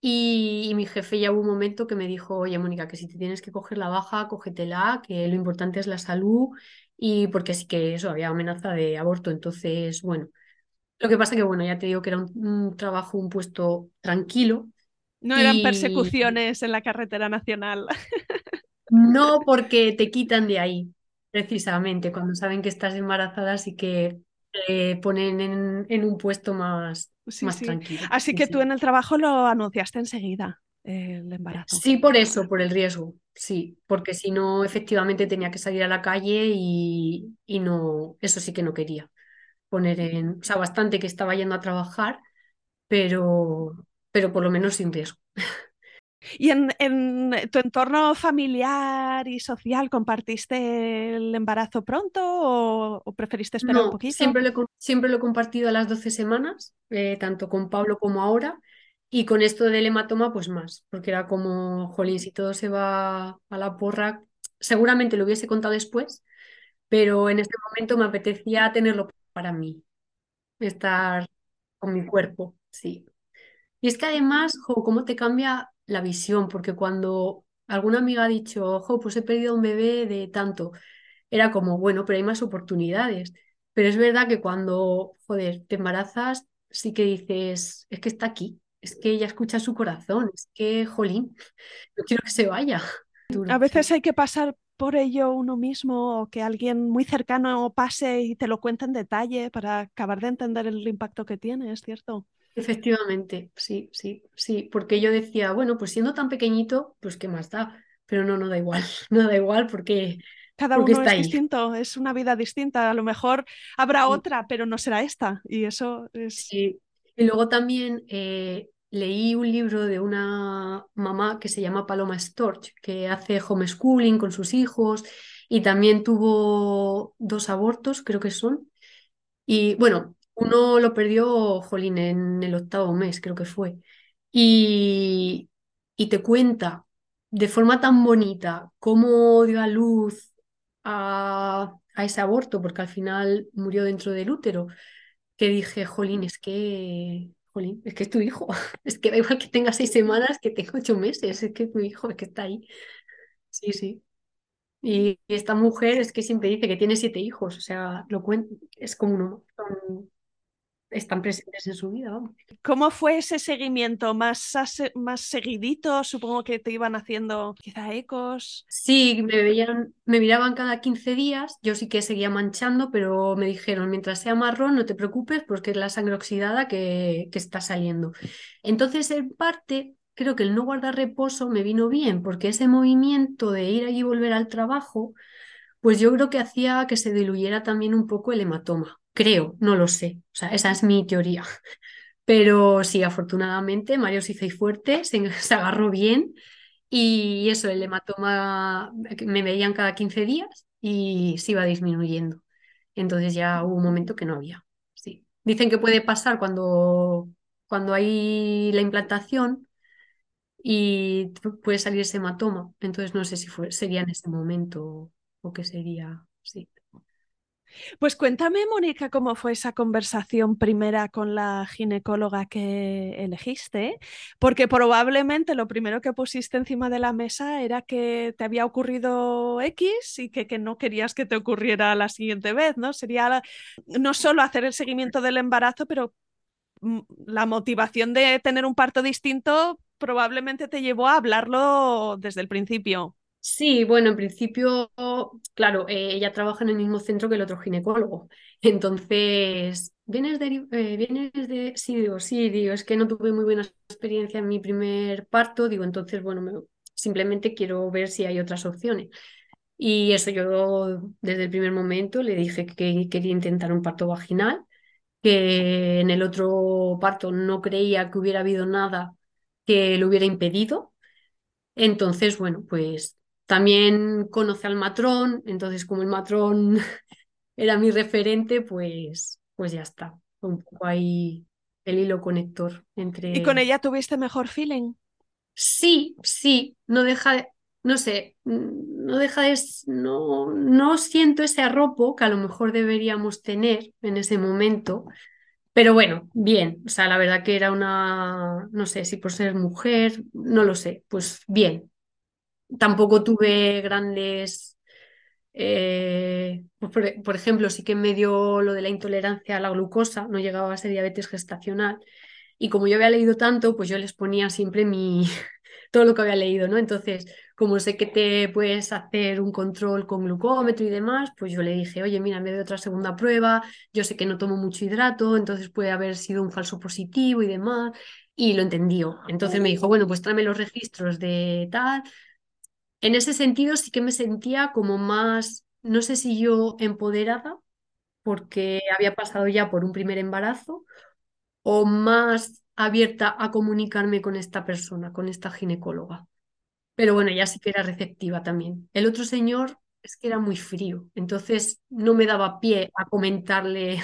Y, y, mi jefe ya hubo un momento que me dijo, oye, Mónica, que si te tienes que coger la baja, cógetela, que lo importante es la salud y porque sí que eso, había amenaza de aborto. Entonces, bueno, lo que pasa que, bueno, ya te digo que era un, trabajo, un puesto tranquilo. No eran persecuciones en la carretera nacional. No porque te quitan de ahí, precisamente, cuando saben que estás embarazada, sí que te ponen en, un puesto más, más tranquilo. Así que tú en el trabajo lo anunciaste enseguida, el embarazo. Sí, por eso, por el riesgo. Sí, porque si no, efectivamente tenía que salir a la calle y, no, eso sí que no quería poner en, o sea, bastante que estaba yendo a trabajar, pero, pero por lo menos sin riesgo. ¿Y en, tu entorno familiar y social compartiste el embarazo pronto o, preferiste esperar un poquito? Siempre lo, siempre lo he compartido a las 12 semanas, eh, tanto con Pablo como ahora. Y con esto del hematoma, pues más, porque era como, jolín, si todo se va a la porra, seguramente lo hubiese contado después, pero en este momento me apetecía tenerlo para mí, estar con mi cuerpo, sí. Y es que además, jo, cómo te cambia la visión, porque cuando alguna amiga ha dicho, ojo, pues he perdido un bebé de tanto, era como, bueno, pero hay más oportunidades. Pero es verdad que cuando, joder, te embarazas, sí que dices, es que está aquí, es que ella escucha su corazón, es que, jolín, no quiero que se vaya. A veces hay que pasar por ello uno mismo o que alguien muy cercano pase y te lo cuente en detalle para acabar de entender el impacto que tiene, ¿es cierto? Efectivamente, sí, sí, sí, porque yo decía, bueno, pues siendo tan pequeñito, pues qué más da, pero no, no da igual, no da igual porque... Cada uno es distinto, es una vida distinta, a lo mejor habrá otra, pero no será esta, y eso es... Sí, y luego también eh, leí un libro de una mamá que se llama Paloma Storch, que hace homeschooling con sus hijos y también tuvo dos abortos, creo que son. Y bueno, uno lo perdió, jolín, en el octavo mes, creo que fue. Y, y te cuenta de forma tan bonita cómo dio a luz a, a ese aborto, porque al final murió dentro del útero que dije, jolín, es que, jolín, es que es tu hijo. Es que da igual que tenga seis semanas, que tenga ocho meses, es que es tu hijo, es que está ahí. Sí, sí. Y esta mujer es que siempre dice que tiene siete hijos, o sea, lo es como uno. Están presentes en su vida. ¿Cómo fue ese seguimiento? ¿Más, ¿Más seguidito? Supongo que te iban haciendo quizá ecos. Sí, me veían, me miraban cada 15 días, yo sí que seguía manchando, pero me dijeron, mientras sea marrón, no te preocupes porque es la sangre oxidada que, que está saliendo. Entonces, en parte, creo que el no guardar reposo me vino bien, porque ese movimiento de ir allí y volver al trabajo, pues yo creo que hacía que se diluyera también un poco el hematoma. Creo, no lo sé. O sea, esa es mi teoría. Pero sí, afortunadamente, Mario se hizo fuerte, se, agarró bien y eso, el hematoma me veían cada 15 días y se iba disminuyendo. Entonces ya hubo un momento que no había. Sí. Dicen que puede pasar cuando, cuando hay la implantación y puede salir ese hematoma. Entonces no sé si fue, sería en ese momento o qué sería. Sí. Pues cuéntame, Mónica, cómo fue esa conversación primera con la ginecóloga que elegiste, porque probablemente lo primero que pusiste encima de la mesa era que te había ocurrido X y que, que no querías que te ocurriera la siguiente vez, ¿no? Sería no solo hacer el seguimiento del embarazo, pero mm, la motivación de tener un parto distinto probablemente te llevó a hablarlo desde el principio. Sí, bueno, en principio, claro, eh, ella trabaja en el mismo centro que el otro ginecólogo. Entonces, ¿vienes de, eh, vienes de... Sí, digo, sí, digo, es que no tuve muy buena experiencia en mi primer parto, digo, entonces, bueno, simplemente quiero ver si hay otras opciones. Y eso yo desde el primer momento le dije que quería intentar un parto vaginal, que en el otro parto no creía que hubiera habido nada que lo hubiera impedido. Entonces, bueno, pues también conoce al matrón, entonces como el matrón era mi referente, pues, pues ya está. Un poco ahí el hilo conector entre... ¿Y con ella tuviste mejor feeling? Sí, sí, no deja de, no sé, no deja de, no, no siento ese arropo que a lo mejor deberíamos tener en ese momento, pero bueno, bien, o sea, la verdad que era una, no sé, si por ser mujer, no lo sé, pues bien, Tampoco tuve grandes, eh, pues, por, ejemplo, sí que me dio lo de la intolerancia a la glucosa, no llegaba a ser diabetes gestacional. Y como yo había leído tanto, pues yo les ponía siempre mi, todo lo que había leído, ¿no? Entonces, como sé que te puedes hacer un control con glucómetro y demás, pues yo le dije, oye, mira, me doy otra segunda prueba, yo sé que no tomo mucho hidrato, entonces puede haber sido un falso positivo y demás, y lo entendió. Entonces me dijo, bueno, pues tráeme los registros de tal, en ese sentido sí que me sentía como más, no sé si yo empoderada, porque había pasado ya por un primer embarazo, o más abierta a comunicarme con esta persona, con esta ginecóloga. Pero bueno, ya sí que era receptiva también. El otro señor es que era muy frío, entonces no me daba pie a comentarle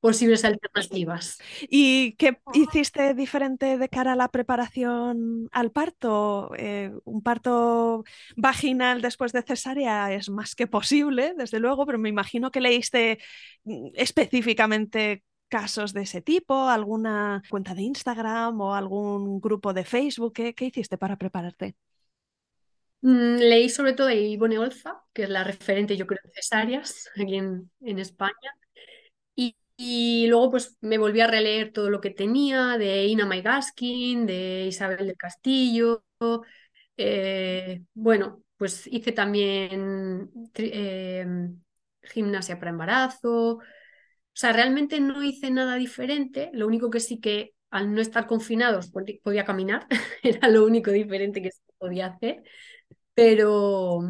posibles alternativas. ¿Y qué hiciste diferente de cara a la preparación al parto? Eh, un parto vaginal después de cesárea es más que posible, desde luego, pero me imagino que leíste mm, específicamente casos de ese tipo, alguna cuenta de Instagram o algún grupo de Facebook. ¿Qué, hiciste para prepararte? Mm, leí sobre todo de Ivone Olza, que es la referente, yo creo, de cesáreas aquí en, en España. Y luego pues me volví a releer todo lo que tenía de Ina Maigaskin, de Isabel del Castillo. Eh, bueno, pues hice también em, gimnasia para embarazo. O sea, realmente no hice nada diferente. Lo único que sí que al no estar confinados podía caminar. Era lo único diferente que podía hacer. Pero,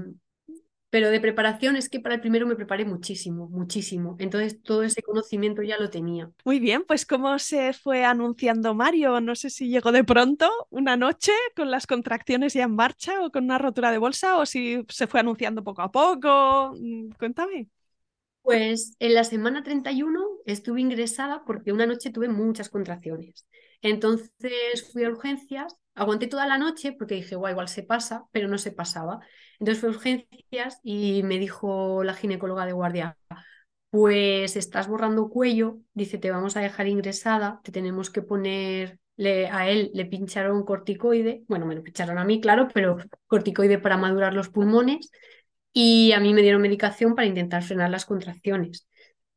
pero de preparación es que para el primero me preparé muchísimo, muchísimo. Entonces todo ese conocimiento ya lo tenía. Muy bien, pues ¿cómo se fue anunciando Mario? No sé si llegó de pronto, una noche, con las contracciones ya en marcha o con una rotura de bolsa o si se fue anunciando poco a poco. Mm, cuéntame. Pues en la semana 31 estuve ingresada porque una noche tuve muchas contracciones. Entonces fui a urgencias, aguanté toda la noche porque dije, igual se pasa, pero no se pasaba. Entonces fui a urgencias y me dijo la ginecóloga de guardia, pues estás borrando cuello, dice, te vamos a dejar ingresada, te tenemos que poner, a él le pincharon corticoide, bueno, me lo pincharon a mí, claro, pero corticoide para madurar los pulmones y a mí me dieron medicación para intentar frenar las contracciones.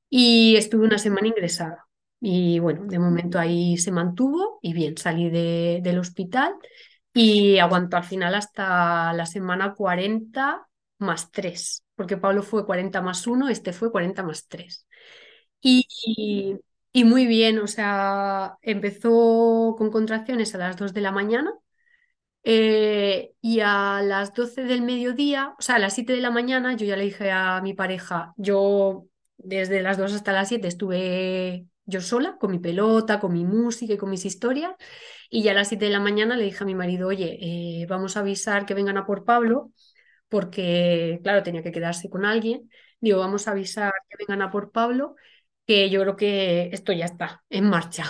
Y estuve una semana ingresada. Y bueno, de momento ahí se mantuvo y bien, salí de, del hospital y aguantó al final hasta la semana 40 más 3, porque Pablo fue 40 más 1, este fue 40 más 3. Y, y, y muy bien, o sea, empezó con contracciones a las 2 de la mañana eh, y a las 12 del mediodía, o sea, a las 7 de la mañana, yo ya le dije a mi pareja, yo desde las 2 hasta las 7 estuve yo sola, con mi pelota, con mi música y con mis historias, y ya a las 7 de la mañana le dije a mi marido, oye, eh, vamos a avisar que vengan a por Pablo, porque, claro, tenía que quedarse con alguien. Digo, vamos a avisar que vengan a por Pablo, que yo creo que esto ya está en marcha.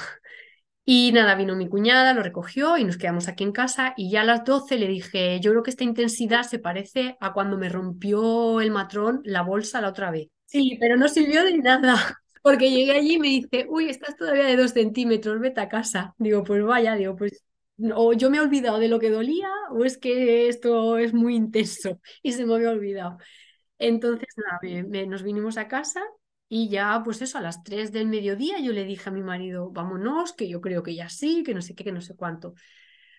Y nada, vino mi cuñada, lo recogió y nos quedamos aquí en casa y ya a las 12 le dije, yo creo que esta intensidad se parece a cuando me rompió el matrón la bolsa la otra vez. Sí, pero no sirvió de nada, porque llegué allí y me dice, uy, estás todavía de dos centímetros, vete a casa. Digo, pues vaya, digo, pues o yo me he olvidado de lo que dolía o es que esto es muy intenso y se me había olvidado. Entonces, nada, me- nos vinimos a casa y ya, pues eso, a las 3 del mediodía yo le dije a mi marido, vámonos, que yo creo que ya sí, que no sé qué, que no sé cuánto.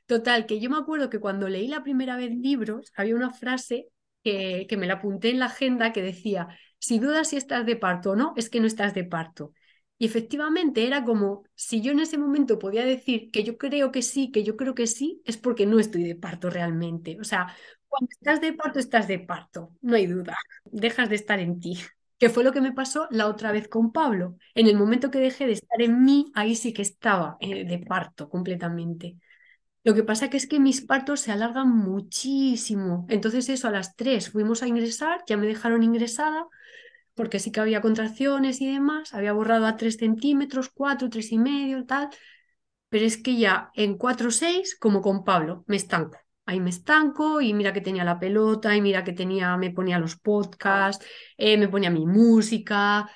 Total, que yo me acuerdo que cuando leí la primera vez libros, había una frase que, me la apunté en la agenda que decía, si dudas si estás de parto o no, es que no estás de parto. Y efectivamente era como, si yo en ese momento podía decir que yo creo que sí, que yo creo que sí, es porque no estoy de parto realmente. O sea, cuando estás de parto, estás de parto, no hay duda, dejas de estar en ti. Que fue lo que me pasó la otra vez con Pablo. En el momento que dejé de estar en mí, ahí sí que estaba eh, de parto completamente. Lo que pasa que es que mis partos se alargan muchísimo. Entonces eso, a las 3 fuimos a ingresar, ya me dejaron ingresada, porque sí que había contracciones y demás, había borrado a 3 centímetros, 4, 3 y medio, tal, pero es que ya en 4 o 6, como con Pablo, me estanco. Ahí me estanco y mira que tenía la pelota y mira que tenía, me ponía los podcasts, eh, me ponía mi música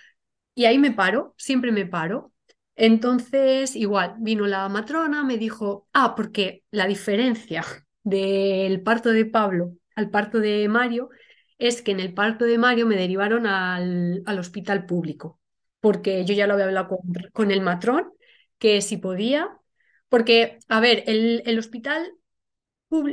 y ahí me paro, siempre me paro. Entonces, igual, vino la matrona, me dijo, ah, porque la diferencia del parto de Pablo al parto de Mario es que en el parto de Mario me derivaron al, al hospital público, porque yo ya lo había hablado con, el matrón, que si podía, porque, a ver, el, el hospital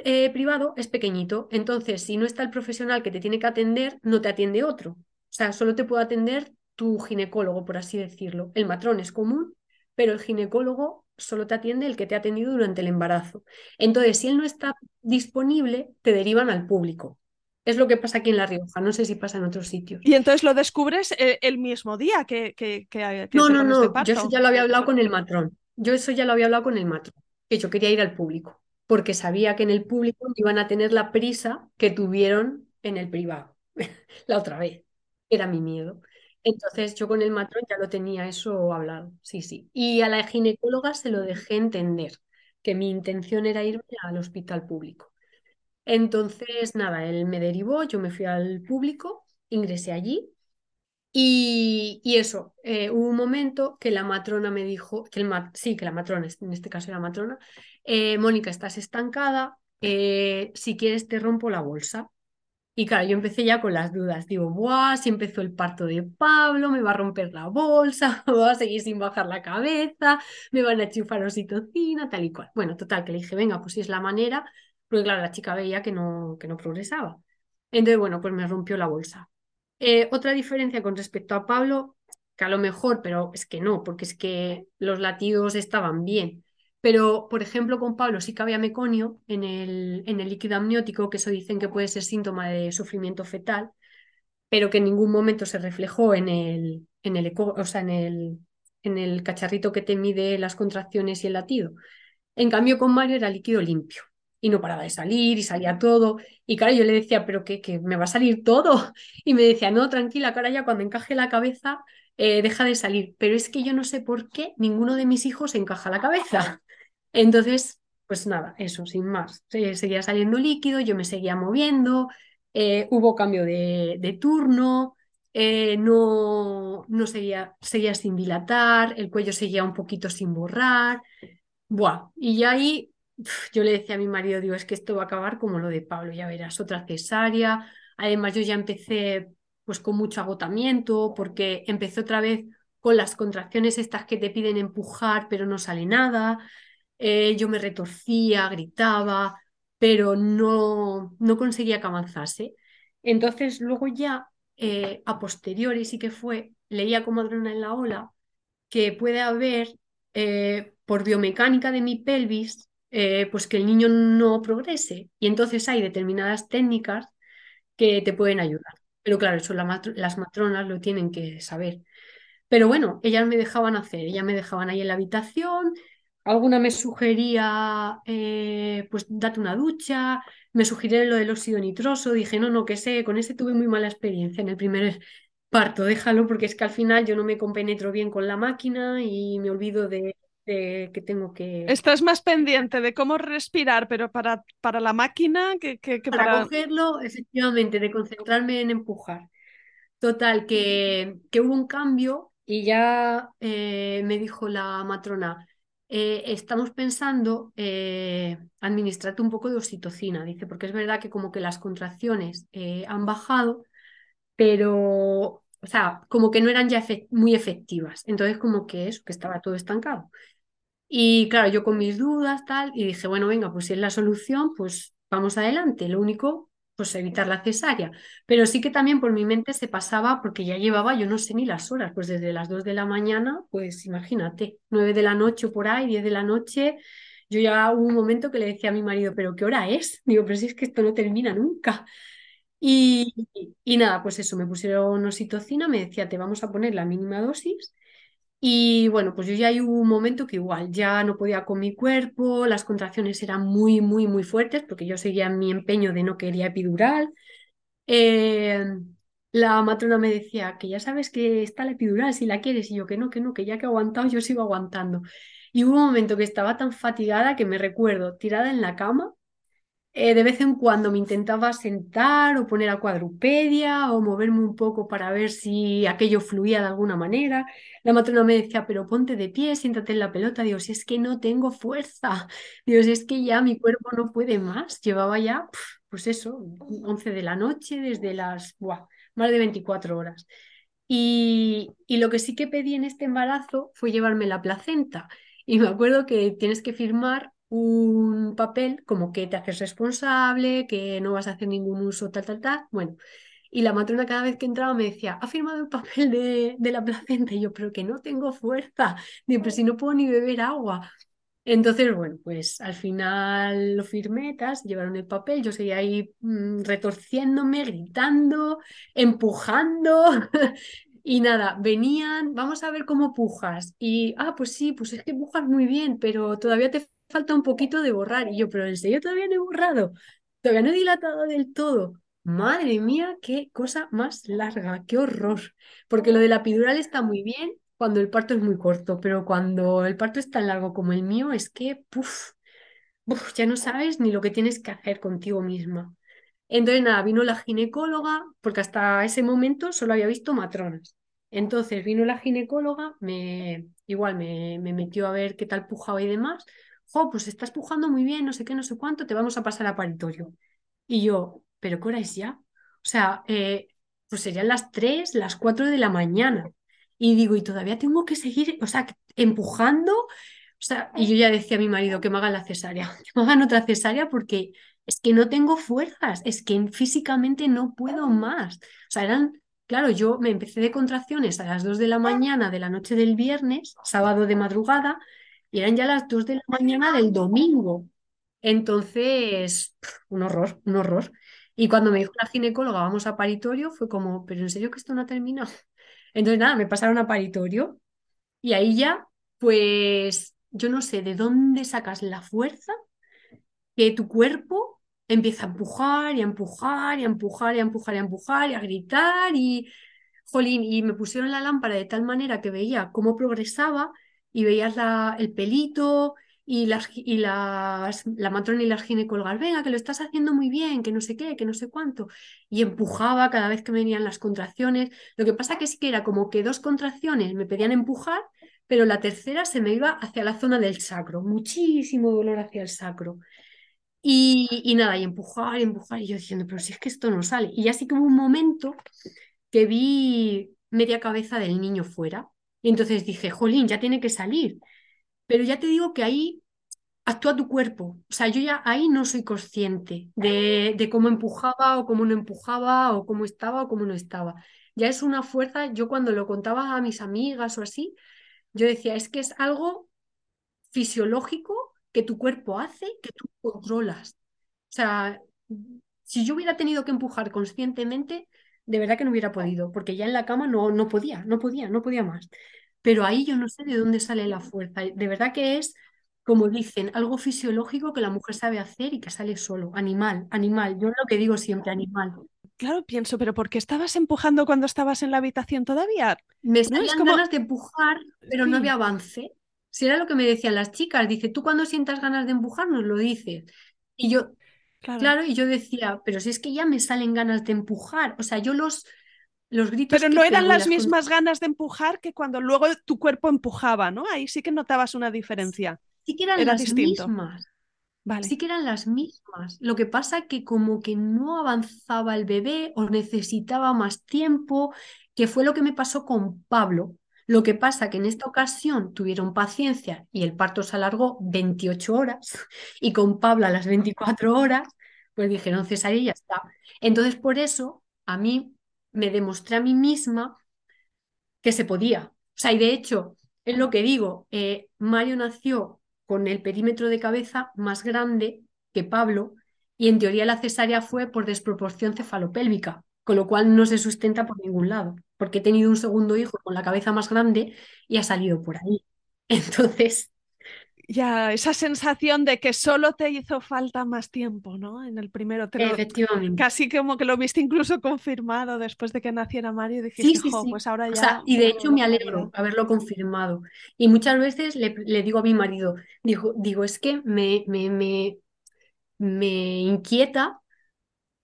eh, privado es pequeñito, entonces si no está el profesional que te tiene que atender, no te atiende otro. O sea, solo te puede atender tu ginecólogo, por así decirlo. El matrón es común, pero el ginecólogo solo te atiende el que te ha atendido durante el embarazo. Entonces, si él no está disponible, te derivan al público. Es lo que pasa aquí en La Rioja, no sé si pasa en otros sitios. Y entonces lo descubres el, el mismo día que, que, que, que No, no, no, yo eso ya lo había hablado con el matrón. Yo eso ya lo había hablado con el matrón, que yo quería ir al público, porque sabía que en el público iban a tener la prisa que tuvieron en el privado la otra vez. Era mi miedo. Entonces yo con el matrón ya lo tenía eso hablado, sí, sí. Y a la ginecóloga se lo dejé entender, que mi intención era irme al hospital público. Entonces, nada, él me derivó, yo me fui al público, ingresé allí. Y, eso, eh, hubo un momento que la matrona me dijo, que el ma- sí, que la matrona, en este caso era matrona, eh, Mónica, estás estancada, eh, si quieres te rompo la bolsa. Y claro, yo empecé ya con las dudas, digo, buah, si empezó el parto de Pablo, me va a romper la bolsa, me va a seguir sin bajar la cabeza, me van a enchufar oxitocina, tal y cual. Bueno, total, que le dije, venga, pues si es la manera, porque claro, la chica veía que no, que no progresaba. Entonces, bueno, pues me rompió la bolsa. Eh, otra diferencia con respecto a Pablo, que a lo mejor, pero es que no, porque es que los latidos estaban bien. Pero, por ejemplo, con Pablo sí que había meconio en el, en el líquido amniótico, que eso dicen que puede ser síntoma de sufrimiento fetal, pero que en ningún momento se reflejó en el, en el, eco- o sea, en el, en el cacharrito que te mide las contracciones y el latido. En cambio, con Mario era líquido limpio y no paraba de salir y salía todo. Y claro, yo le decía, pero que, me va a salir todo. Y me decía, no, tranquila, cara ya cuando encaje la cabeza, eh, deja de salir. Pero es que yo no sé por qué ninguno de mis hijos encaja la cabeza. Entonces, pues nada, eso, sin más. Se- Seguía saliendo líquido, yo me seguía moviendo, eh, hubo cambio de, turno, eh, no, no seguía, seguía sin dilatar, el cuello seguía un poquito sin borrar. Buah, y ya ahí yo le decía a mi marido, digo, es que esto va a acabar como lo de Pablo, ya verás, otra cesárea. Además, yo ya empecé pues con mucho agotamiento porque empecé otra vez con las contracciones estas que te piden empujar, pero no sale nada. Eh, yo me retorcía, gritaba, pero no, no conseguía que avanzase. Entonces, luego ya, eh, a posteriori, sí que fue, leía como Adrona en la ola, que puede haber, eh, por biomecánica de mi pelvis, pues que el niño no progrese. Y entonces hay determinadas técnicas que te pueden ayudar. Pero claro, eso las matronas lo tienen que saber. Pero bueno, ellas me dejaban hacer, ellas me dejaban ahí en la habitación, alguna me sugería, eh, pues date una ducha, me sugirieron lo del óxido nitroso, dije, no, no, que sé, con ese tuve muy mala experiencia en el primer parto, déjalo, porque es que al final yo no me compenetro bien con la máquina y me olvido de, que tengo que... Estás más pendiente de cómo respirar, pero para, para la máquina que, que, para... Para cogerlo, efectivamente, de concentrarme en empujar. Total, que, que hubo un cambio y ya eh, me dijo la matrona, eh, estamos pensando eh, administrarte un poco de oxitocina, dice, porque es verdad que como que las contracciones han bajado, pero, o sea, como que no eran ya muy efectivas. Entonces, como que eso, que estaba todo estancado. Y claro, yo con mis dudas, tal, y dije, bueno, venga, pues si es la solución, pues vamos adelante. Lo único, pues evitar la cesárea. Pero sí que también por mi mente se pasaba, porque ya llevaba, yo no sé ni las horas, pues desde las 2 de la mañana, pues imagínate, 9 de la noche por ahí, 10 de la noche. Yo ya hubo un momento que le decía a mi marido, ¿pero qué hora es? Digo, pero si es que esto no termina nunca. Y, y nada, pues eso, me pusieron oxitocina, me decía, te vamos a poner la mínima dosis y bueno, pues yo ya hubo un momento que igual ya no podía con mi cuerpo, las contracciones eran muy, muy, muy fuertes porque yo seguía en mi empeño de no quería epidural. Eh, la matrona me decía que ya sabes que está la epidural si la quieres y yo que no, que no, que ya que he aguantado yo sigo aguantando. Y hubo un momento que estaba tan fatigada que me recuerdo tirada en la cama eh, de vez en cuando me intentaba sentar o poner a cuadrupedia o moverme un poco para ver si aquello fluía de alguna manera. La matrona me decía, pero ponte de pie, siéntate en la pelota. Digo, si es que no tengo fuerza. Digo, si es que ya mi cuerpo no puede más. Llevaba ya, pues eso, 11 de la noche, desde las, más de 24 horas. Y, y lo que sí que pedí en este embarazo fue llevarme la placenta. Y me acuerdo que tienes que firmar un papel como que te haces responsable, que no vas a hacer ningún uso, tal, tal, tal. Bueno, y la matrona cada vez que entraba me decía, ha firmado el papel de, de la placenta. Y yo, pero que no tengo fuerza, Digo, pero si no puedo ni beber agua. Entonces, bueno, pues al final lo firmé, llevaron el papel, yo seguía ahí mm, retorciéndome, gritando, empujando. Y nada, venían, vamos a ver cómo pujas. Y, ah, pues sí, pues es que pujas muy bien, pero todavía te falta un poquito de borrar. Y yo, pero en serio todavía no he borrado, todavía no he dilatado del todo. Madre mía, qué cosa más larga, qué horror. Porque lo de la epidural está muy bien cuando el parto es muy corto, pero cuando el parto es tan largo como el mío, es que, puff, ya no sabes ni lo que tienes que hacer contigo misma. Entonces, nada, vino la ginecóloga, porque hasta ese momento solo había visto matronas. Entonces vino la ginecóloga, me, igual me, me metió a ver qué tal pujaba y demás pues estás pujando muy bien, no sé qué, no sé cuánto, te vamos a pasar a paritorio. Y yo, ¿pero qué hora es ya? O sea, eh, pues serían las 3, las 4 de la mañana. Y digo, y todavía tengo que seguir, o sea, empujando. O sea, y yo ya decía a mi marido que me hagan la cesárea, que me hagan otra cesárea porque es que no tengo fuerzas, es que físicamente no puedo más. O sea, eran, claro, yo me empecé de contracciones a las 2 de la mañana de la noche del viernes, sábado de madrugada, y eran ya las 2 de la mañana del domingo. Entonces, un horror, un horror. Y cuando me dijo la ginecóloga, vamos a paritorio, fue como, pero en serio que esto no ha terminado. Entonces, nada, me pasaron a paritorio y ahí ya, pues, yo no sé de dónde sacas la fuerza que tu cuerpo empieza a empujar y a empujar y a empujar y a empujar y a empujar y a gritar y, jolín, y me pusieron la lámpara de tal manera que veía cómo progresaba y veías la, el pelito y, las, y las, la matrona y las ginecólogas, venga, que lo estás haciendo muy bien, que no sé qué, que no sé cuánto. Y empujaba cada vez que venían las contracciones. Lo que pasa que sí que era como que dos contracciones me pedían empujar, pero la tercera se me iba hacia la zona del sacro, muchísimo dolor hacia el sacro. Y, y nada, y empujar, y empujar, y yo diciendo, pero si es que esto no sale. Y ya sí que hubo un momento que vi media cabeza del niño fuera Y entonces dije, jolín, ya tiene que salir. Pero ya te digo que ahí actúa tu cuerpo. O sea, yo ya ahí no soy consciente de, cómo empujaba o cómo no empujaba o cómo estaba o cómo no estaba. Ya es una fuerza, yo cuando lo contaba a mis amigas o así, yo decía, es que es algo fisiológico que tu cuerpo hace, que tú controlas. O sea, si yo hubiera tenido que empujar conscientemente, de verdad que no hubiera podido, porque ya en la cama no, no podía, no podía, no podía más. Pero ahí yo no sé de dónde sale la fuerza. De verdad que es, como dicen, algo fisiológico que la mujer sabe hacer y que sale solo. Animal, animal. Yo lo que digo siempre, animal. Claro, pienso, pero ¿por qué estabas empujando cuando estabas en la habitación todavía? Me salían ganas de empujar, pero no había avance. Si era lo que me decían las chicas, dice, tú cuando sientas ganas de empujar nos lo dices. Y yo, claro. y yo decía, pero si es que ya me salen ganas de empujar. O sea, yo los, los gritos. Pero no eran las, mismas ganas de empujar que cuando luego tu cuerpo empujaba, ¿no? Ahí sí que notabas una diferencia. Sí que eran las mismas. Vale. Sí que eran las mismas. Lo que pasa que como que no avanzaba el bebé o necesitaba más tiempo, que fue lo que me pasó con Pablo. Lo que pasa que en esta ocasión tuvieron paciencia y el parto se alargó 28 horas y con Pablo a las 24 horas, pues dijeron cesárea y ya está. Entonces por eso a mí me demostré a mí misma que se podía. O sea, y de hecho, es lo que digo, eh, Mario nació con el perímetro de cabeza más grande que Pablo y en teoría la cesárea fue por desproporción cefalopélvica, con lo cual no se sustenta por ningún lado, porque he tenido un segundo hijo con la cabeza más grande y ha salido por ahí. Entonces... Ya, esa sensación de que solo te hizo falta más tiempo, ¿no? En el primero te Efectivamente. Casi como que lo viste incluso confirmado después de que naciera Mario y dijiste, sí, sí, pues ahora ya... y de hecho me alegro haberlo confirmado. Y muchas veces le, digo a mi marido, digo, digo es que me, me, me, me inquieta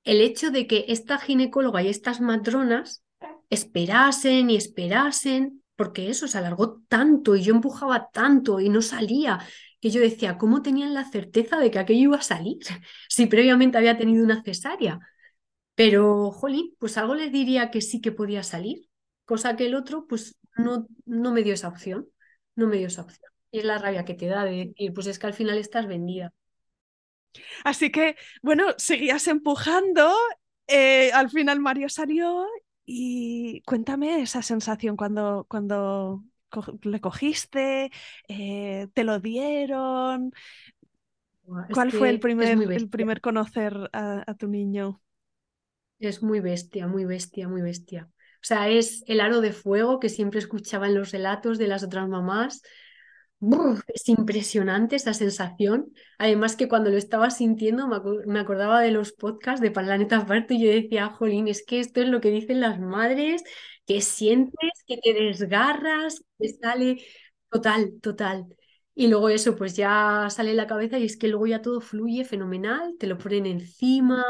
el hecho de que esta ginecóloga y estas matronas esperasen y esperasen, porque eso se alargó tanto y yo empujaba tanto y no salía, que yo decía, ¿cómo tenían la certeza de que aquello iba a salir si previamente había tenido una cesárea? Pero, jolín, pues algo les diría que sí que podía salir, cosa que el otro, pues no, no me dio esa opción, no me dio esa opción. Y es la rabia que te da de decir, pues es que al final estás vendida. Así que, bueno, seguías empujando, eh, al final Mario salió y cuéntame esa sensación cuando, cuando le cogiste, eh, te lo dieron. ¿Cuál fue el primer, el primer conocer a, tu niño? Es muy bestia, muy bestia, muy bestia. O sea, es el aro de fuego que siempre escuchaba en los relatos de las otras mamás, es impresionante esa sensación. Además que cuando lo estaba sintiendo me, acordaba de los podcasts de Planeta Parto y yo decía, jolín, es que esto es lo que dicen las madres, que sientes, que te desgarras, que sale total, total. Y luego eso, pues ya sale en la cabeza y es que luego ya todo fluye fenomenal, te lo ponen encima.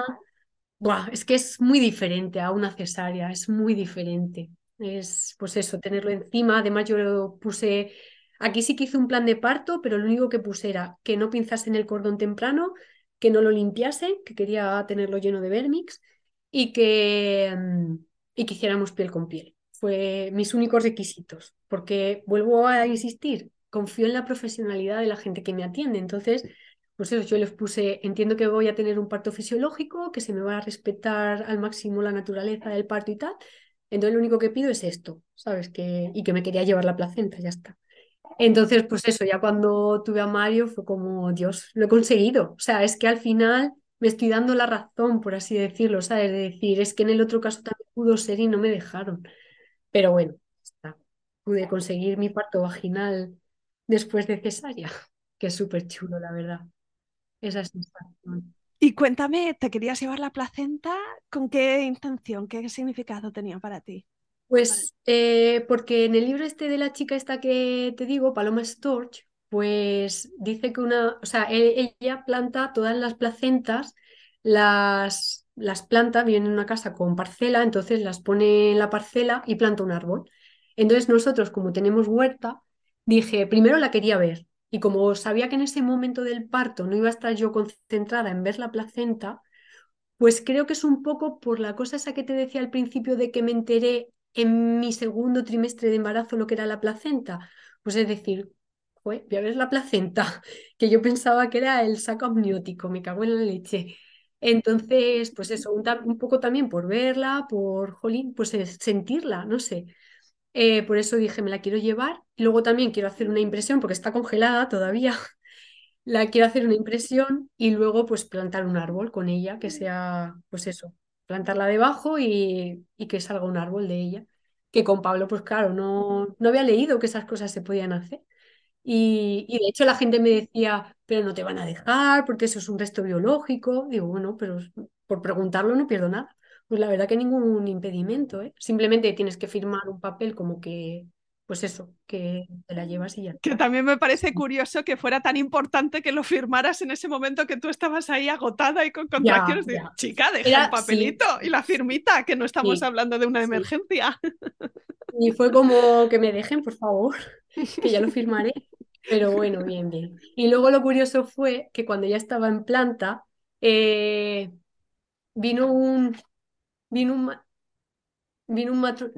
Buah, es que es muy diferente a una cesárea, es muy diferente. Es pues eso, tenerlo encima. Además yo lo puse Aquí sí que hice un plan de parto, pero lo único que puse era que no pinzasen el cordón temprano, que no lo limpiasen, que quería tenerlo lleno de vermix y que, mm, y que hiciéramos piel con piel. Fue mis únicos requisitos, porque vuelvo a insistir, confío en la profesionalidad de la gente que me atiende. Entonces, pues eso, yo les puse, entiendo que voy a tener un parto fisiológico, que se me va a respetar al máximo la naturaleza del parto y tal. Entonces, lo único que pido es esto, ¿sabes? Que, y que me quería llevar la placenta, ya está. Entonces, pues eso, ya cuando tuve a Mario fue como, Dios, lo he conseguido. O sea, es que al final me estoy dando la razón, por así decirlo, ¿sabes? De decir, es que en el otro caso también pudo ser y no me dejaron. Pero bueno, pude conseguir mi parto vaginal después de cesárea, que es súper chulo, la verdad. Esa sensación. Y cuéntame, ¿te querías llevar la placenta? ¿Con qué intención, qué significado tenía para ti? Pues eh, porque en el libro este de la chica esta que te digo, Paloma Storch, pues dice que una, o sea, e, ella planta todas las placentas, las, las planta, viene en una casa con parcela, entonces las pone en la parcela y planta un árbol. Entonces nosotros, como tenemos huerta, dije, primero la quería ver. Y como sabía que en ese momento del parto no iba a estar yo concentrada en ver la placenta, pues creo que es un poco por la cosa esa que te decía al principio de que me enteré en mi segundo trimestre de embarazo lo que era la placenta. Pues es decir, voy a ver la placenta, que yo pensaba que era el saco amniótico, me cago en la leche. Entonces, pues eso, un, poco también por verla, por, jolín, pues sentirla, no sé. Eh, por eso dije, me la quiero llevar. Luego también quiero hacer una impresión, porque está congelada todavía. la quiero hacer una impresión y luego pues plantar un árbol con ella, que sea, pues eso, plantarla debajo y, y que salga un árbol de ella. Que con Pablo, pues claro, no, no había leído que esas cosas se podían hacer. Y, y, de hecho la gente me decía, pero no te van a dejar porque eso es un resto biológico. Digo, bueno, pero por preguntarlo no pierdo nada. Pues la verdad que ningún impedimento, ¿eh? Simplemente tienes que firmar un papel como que, pues eso, que te la llevas y ya. Que también me parece curioso que fuera tan importante que lo firmaras en ese momento que tú estabas ahí agotada y con contracciones. de, Chica, deja el papelito y la firmita, que no estamos hablando de una emergencia. Y fue como que me dejen, por favor, que ya lo firmaré. Pero bueno, bien, bien. Y luego lo curioso fue que cuando ya estaba en planta, eh, vino un, vino un, vino un matrón,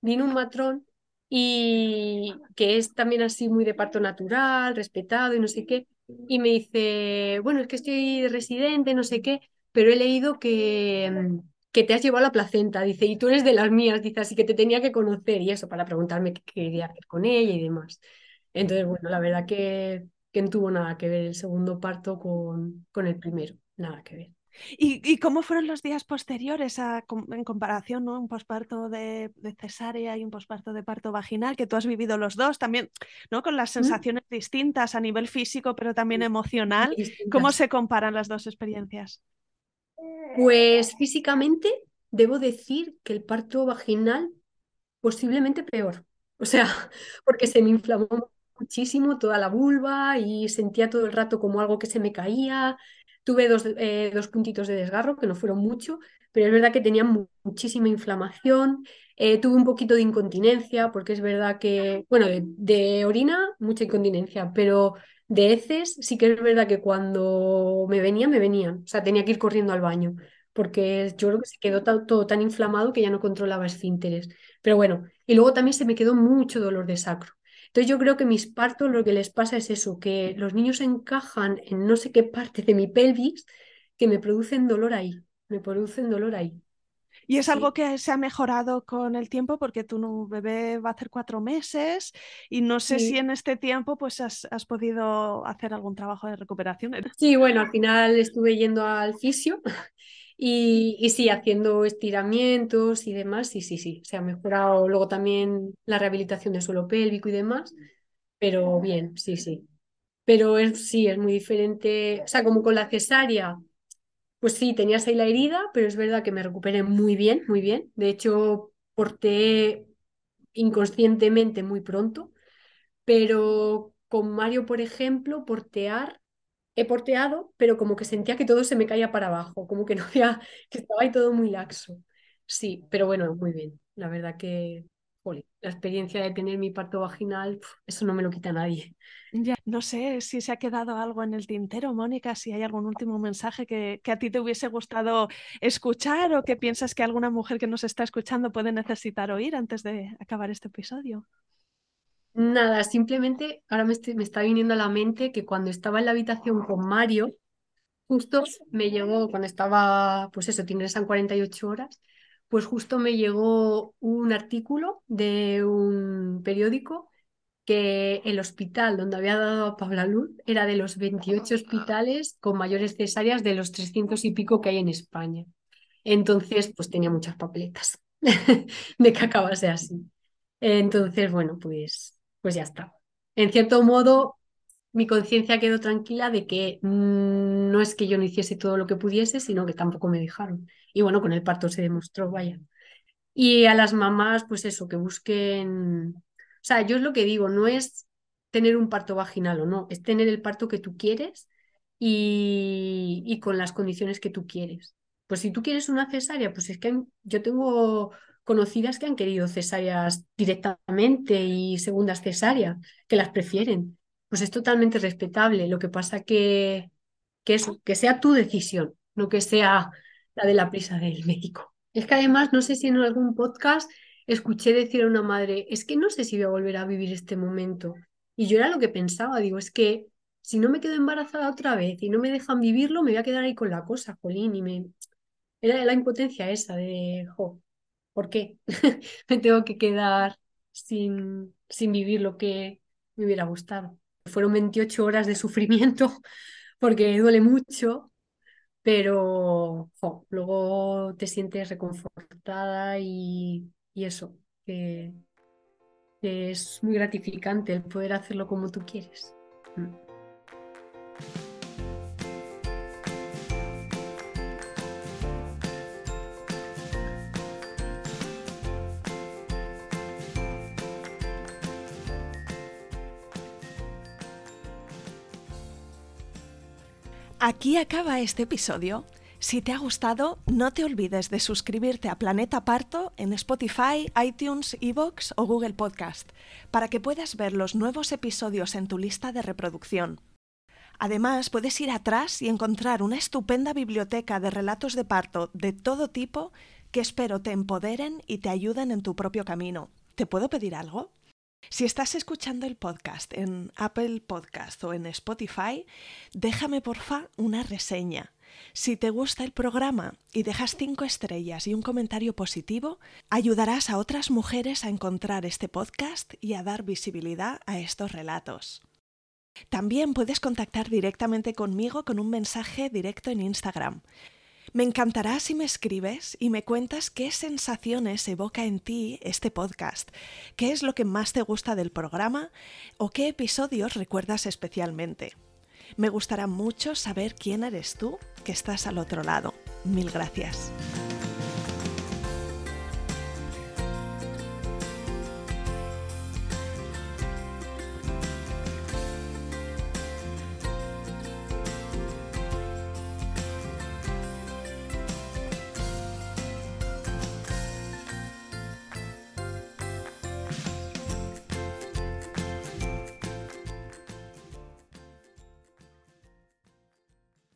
vino un matrón y que es también así muy de parto natural, respetado y no sé qué, y me dice, bueno, es que estoy de residente, no sé qué, pero he leído que, que te has llevado la placenta, dice, y tú eres de las mías, dice, así que te tenía que conocer y eso, para preguntarme qué quería hacer con ella y demás. Entonces, bueno, la verdad que, que no tuvo nada que ver el segundo parto con, con el primero, nada que ver. ¿Y, cómo fueron los días posteriores en comparación, ¿no? Un posparto de, cesárea y un posparto de parto vaginal, que tú has vivido los dos también, ¿no? Con las sensaciones distintas a nivel físico, pero también emocional. ¿Cómo se comparan las dos experiencias? Pues físicamente debo decir que el parto vaginal posiblemente peor. O sea, porque se me inflamó muchísimo toda la vulva y sentía todo el rato como algo que se me caía. Tuve dos, eh, dos puntitos de desgarro, que no fueron mucho, pero es verdad que tenía muchísima inflamación. Eh, tuve un poquito de incontinencia, porque es verdad que, bueno, de, orina, mucha incontinencia, pero de heces sí que es verdad que cuando me venían, me venían. O sea, tenía que ir corriendo al baño, porque yo creo que se quedó todo tan inflamado que ya no controlaba esfínteres. Pero bueno, y luego también se me quedó mucho dolor de sacro. Entonces yo creo que mis partos lo que les pasa es eso, que los niños encajan en no sé qué parte de mi pelvis que me producen dolor ahí, me producen dolor ahí. Y es algo que se ha mejorado con el tiempo porque tu bebé va a hacer cuatro meses y no sé si en este tiempo pues has, has, podido hacer algún trabajo de recuperación. Sí, bueno, al final estuve yendo al fisio y, sí, haciendo estiramientos y demás, sí, sí, sí, se ha mejorado luego también la rehabilitación del suelo pélvico y demás, pero bien, sí, sí. Pero es, sí, es muy diferente, o sea, como con la cesárea, pues sí, tenías ahí la herida, pero es verdad que me recuperé muy bien, muy bien. De hecho, porté inconscientemente muy pronto, pero con Mario, por ejemplo, portear he porteado, pero como que sentía que todo se me caía para abajo, como que no había, que estaba ahí todo muy laxo. Sí, pero bueno, muy bien. La verdad que, la experiencia de tener mi parto vaginal, eso no me lo quita nadie. Ya, no sé si se ha quedado algo en el tintero, Mónica, si hay algún último mensaje que, que, a ti te hubiese gustado escuchar o que piensas que alguna mujer que nos está escuchando puede necesitar oír antes de acabar este episodio. Nada, simplemente ahora me, me está viniendo a la mente que cuando estaba en la habitación con Mario, justo me llegó, cuando estaba, pues eso, ingresan 48 horas, pues justo me llegó un artículo de un periódico que el hospital donde había dado a Pabla Luz era de los 28 hospitales con mayores cesáreas de los 300 y pico que hay en España. Entonces, pues tenía muchas papeletas de que acabase así. Entonces, bueno, pues pues ya está. En cierto modo, mi conciencia quedó tranquila de que mm, no es que yo no hiciese todo lo que pudiese, sino que tampoco me dejaron. Y bueno, con el parto se demostró, vaya. Y a las mamás, pues eso, que busquen... O sea, yo es lo que digo, no es tener un parto vaginal o no, es tener el parto que tú quieres y, y con las condiciones que tú quieres. Pues si tú quieres una cesárea, pues es que yo tengo conocidas que han querido cesáreas directamente y segundas cesáreas, que las prefieren. Pues es totalmente respetable. Lo que pasa que, que, eso, que sea tu decisión, no que sea la de la prisa del médico. Es que además, no sé si en algún podcast escuché decir a una madre, es que no sé si voy a volver a vivir este momento. Y yo era lo que pensaba, digo, es que si no me quedo embarazada otra vez y no me dejan vivirlo, me voy a quedar ahí con la cosa, Jolín, y me... Era la impotencia esa de, ¿por qué? me tengo que quedar sin, sin vivir lo que me hubiera gustado. Fueron 28 horas de sufrimiento porque duele mucho, pero luego te sientes reconfortada y, eso, que, es muy gratificante el poder hacerlo como tú quieres. Aquí acaba este episodio. Si te ha gustado, no te olvides de suscribirte a Planeta Parto en Spotify, iTunes, Evox o Google Podcast, para que puedas ver los nuevos episodios en tu lista de reproducción. Además, puedes ir atrás y encontrar una estupenda biblioteca de relatos de parto de todo tipo que espero te empoderen y te ayuden en tu propio camino. ¿Te puedo pedir algo? Si estás escuchando el podcast en Apple Podcast o en Spotify, déjame porfa una reseña. Si te gusta el programa y dejas cinco estrellas y un comentario positivo, ayudarás a otras mujeres a encontrar este podcast y a dar visibilidad a estos relatos. También puedes contactar directamente conmigo con un mensaje directo en Instagram. Me encantará si me escribes y me cuentas qué sensaciones evoca en ti este podcast, qué es lo que más te gusta del programa o qué episodios recuerdas especialmente. Me gustará mucho saber quién eres tú que estás al otro lado. Mil gracias.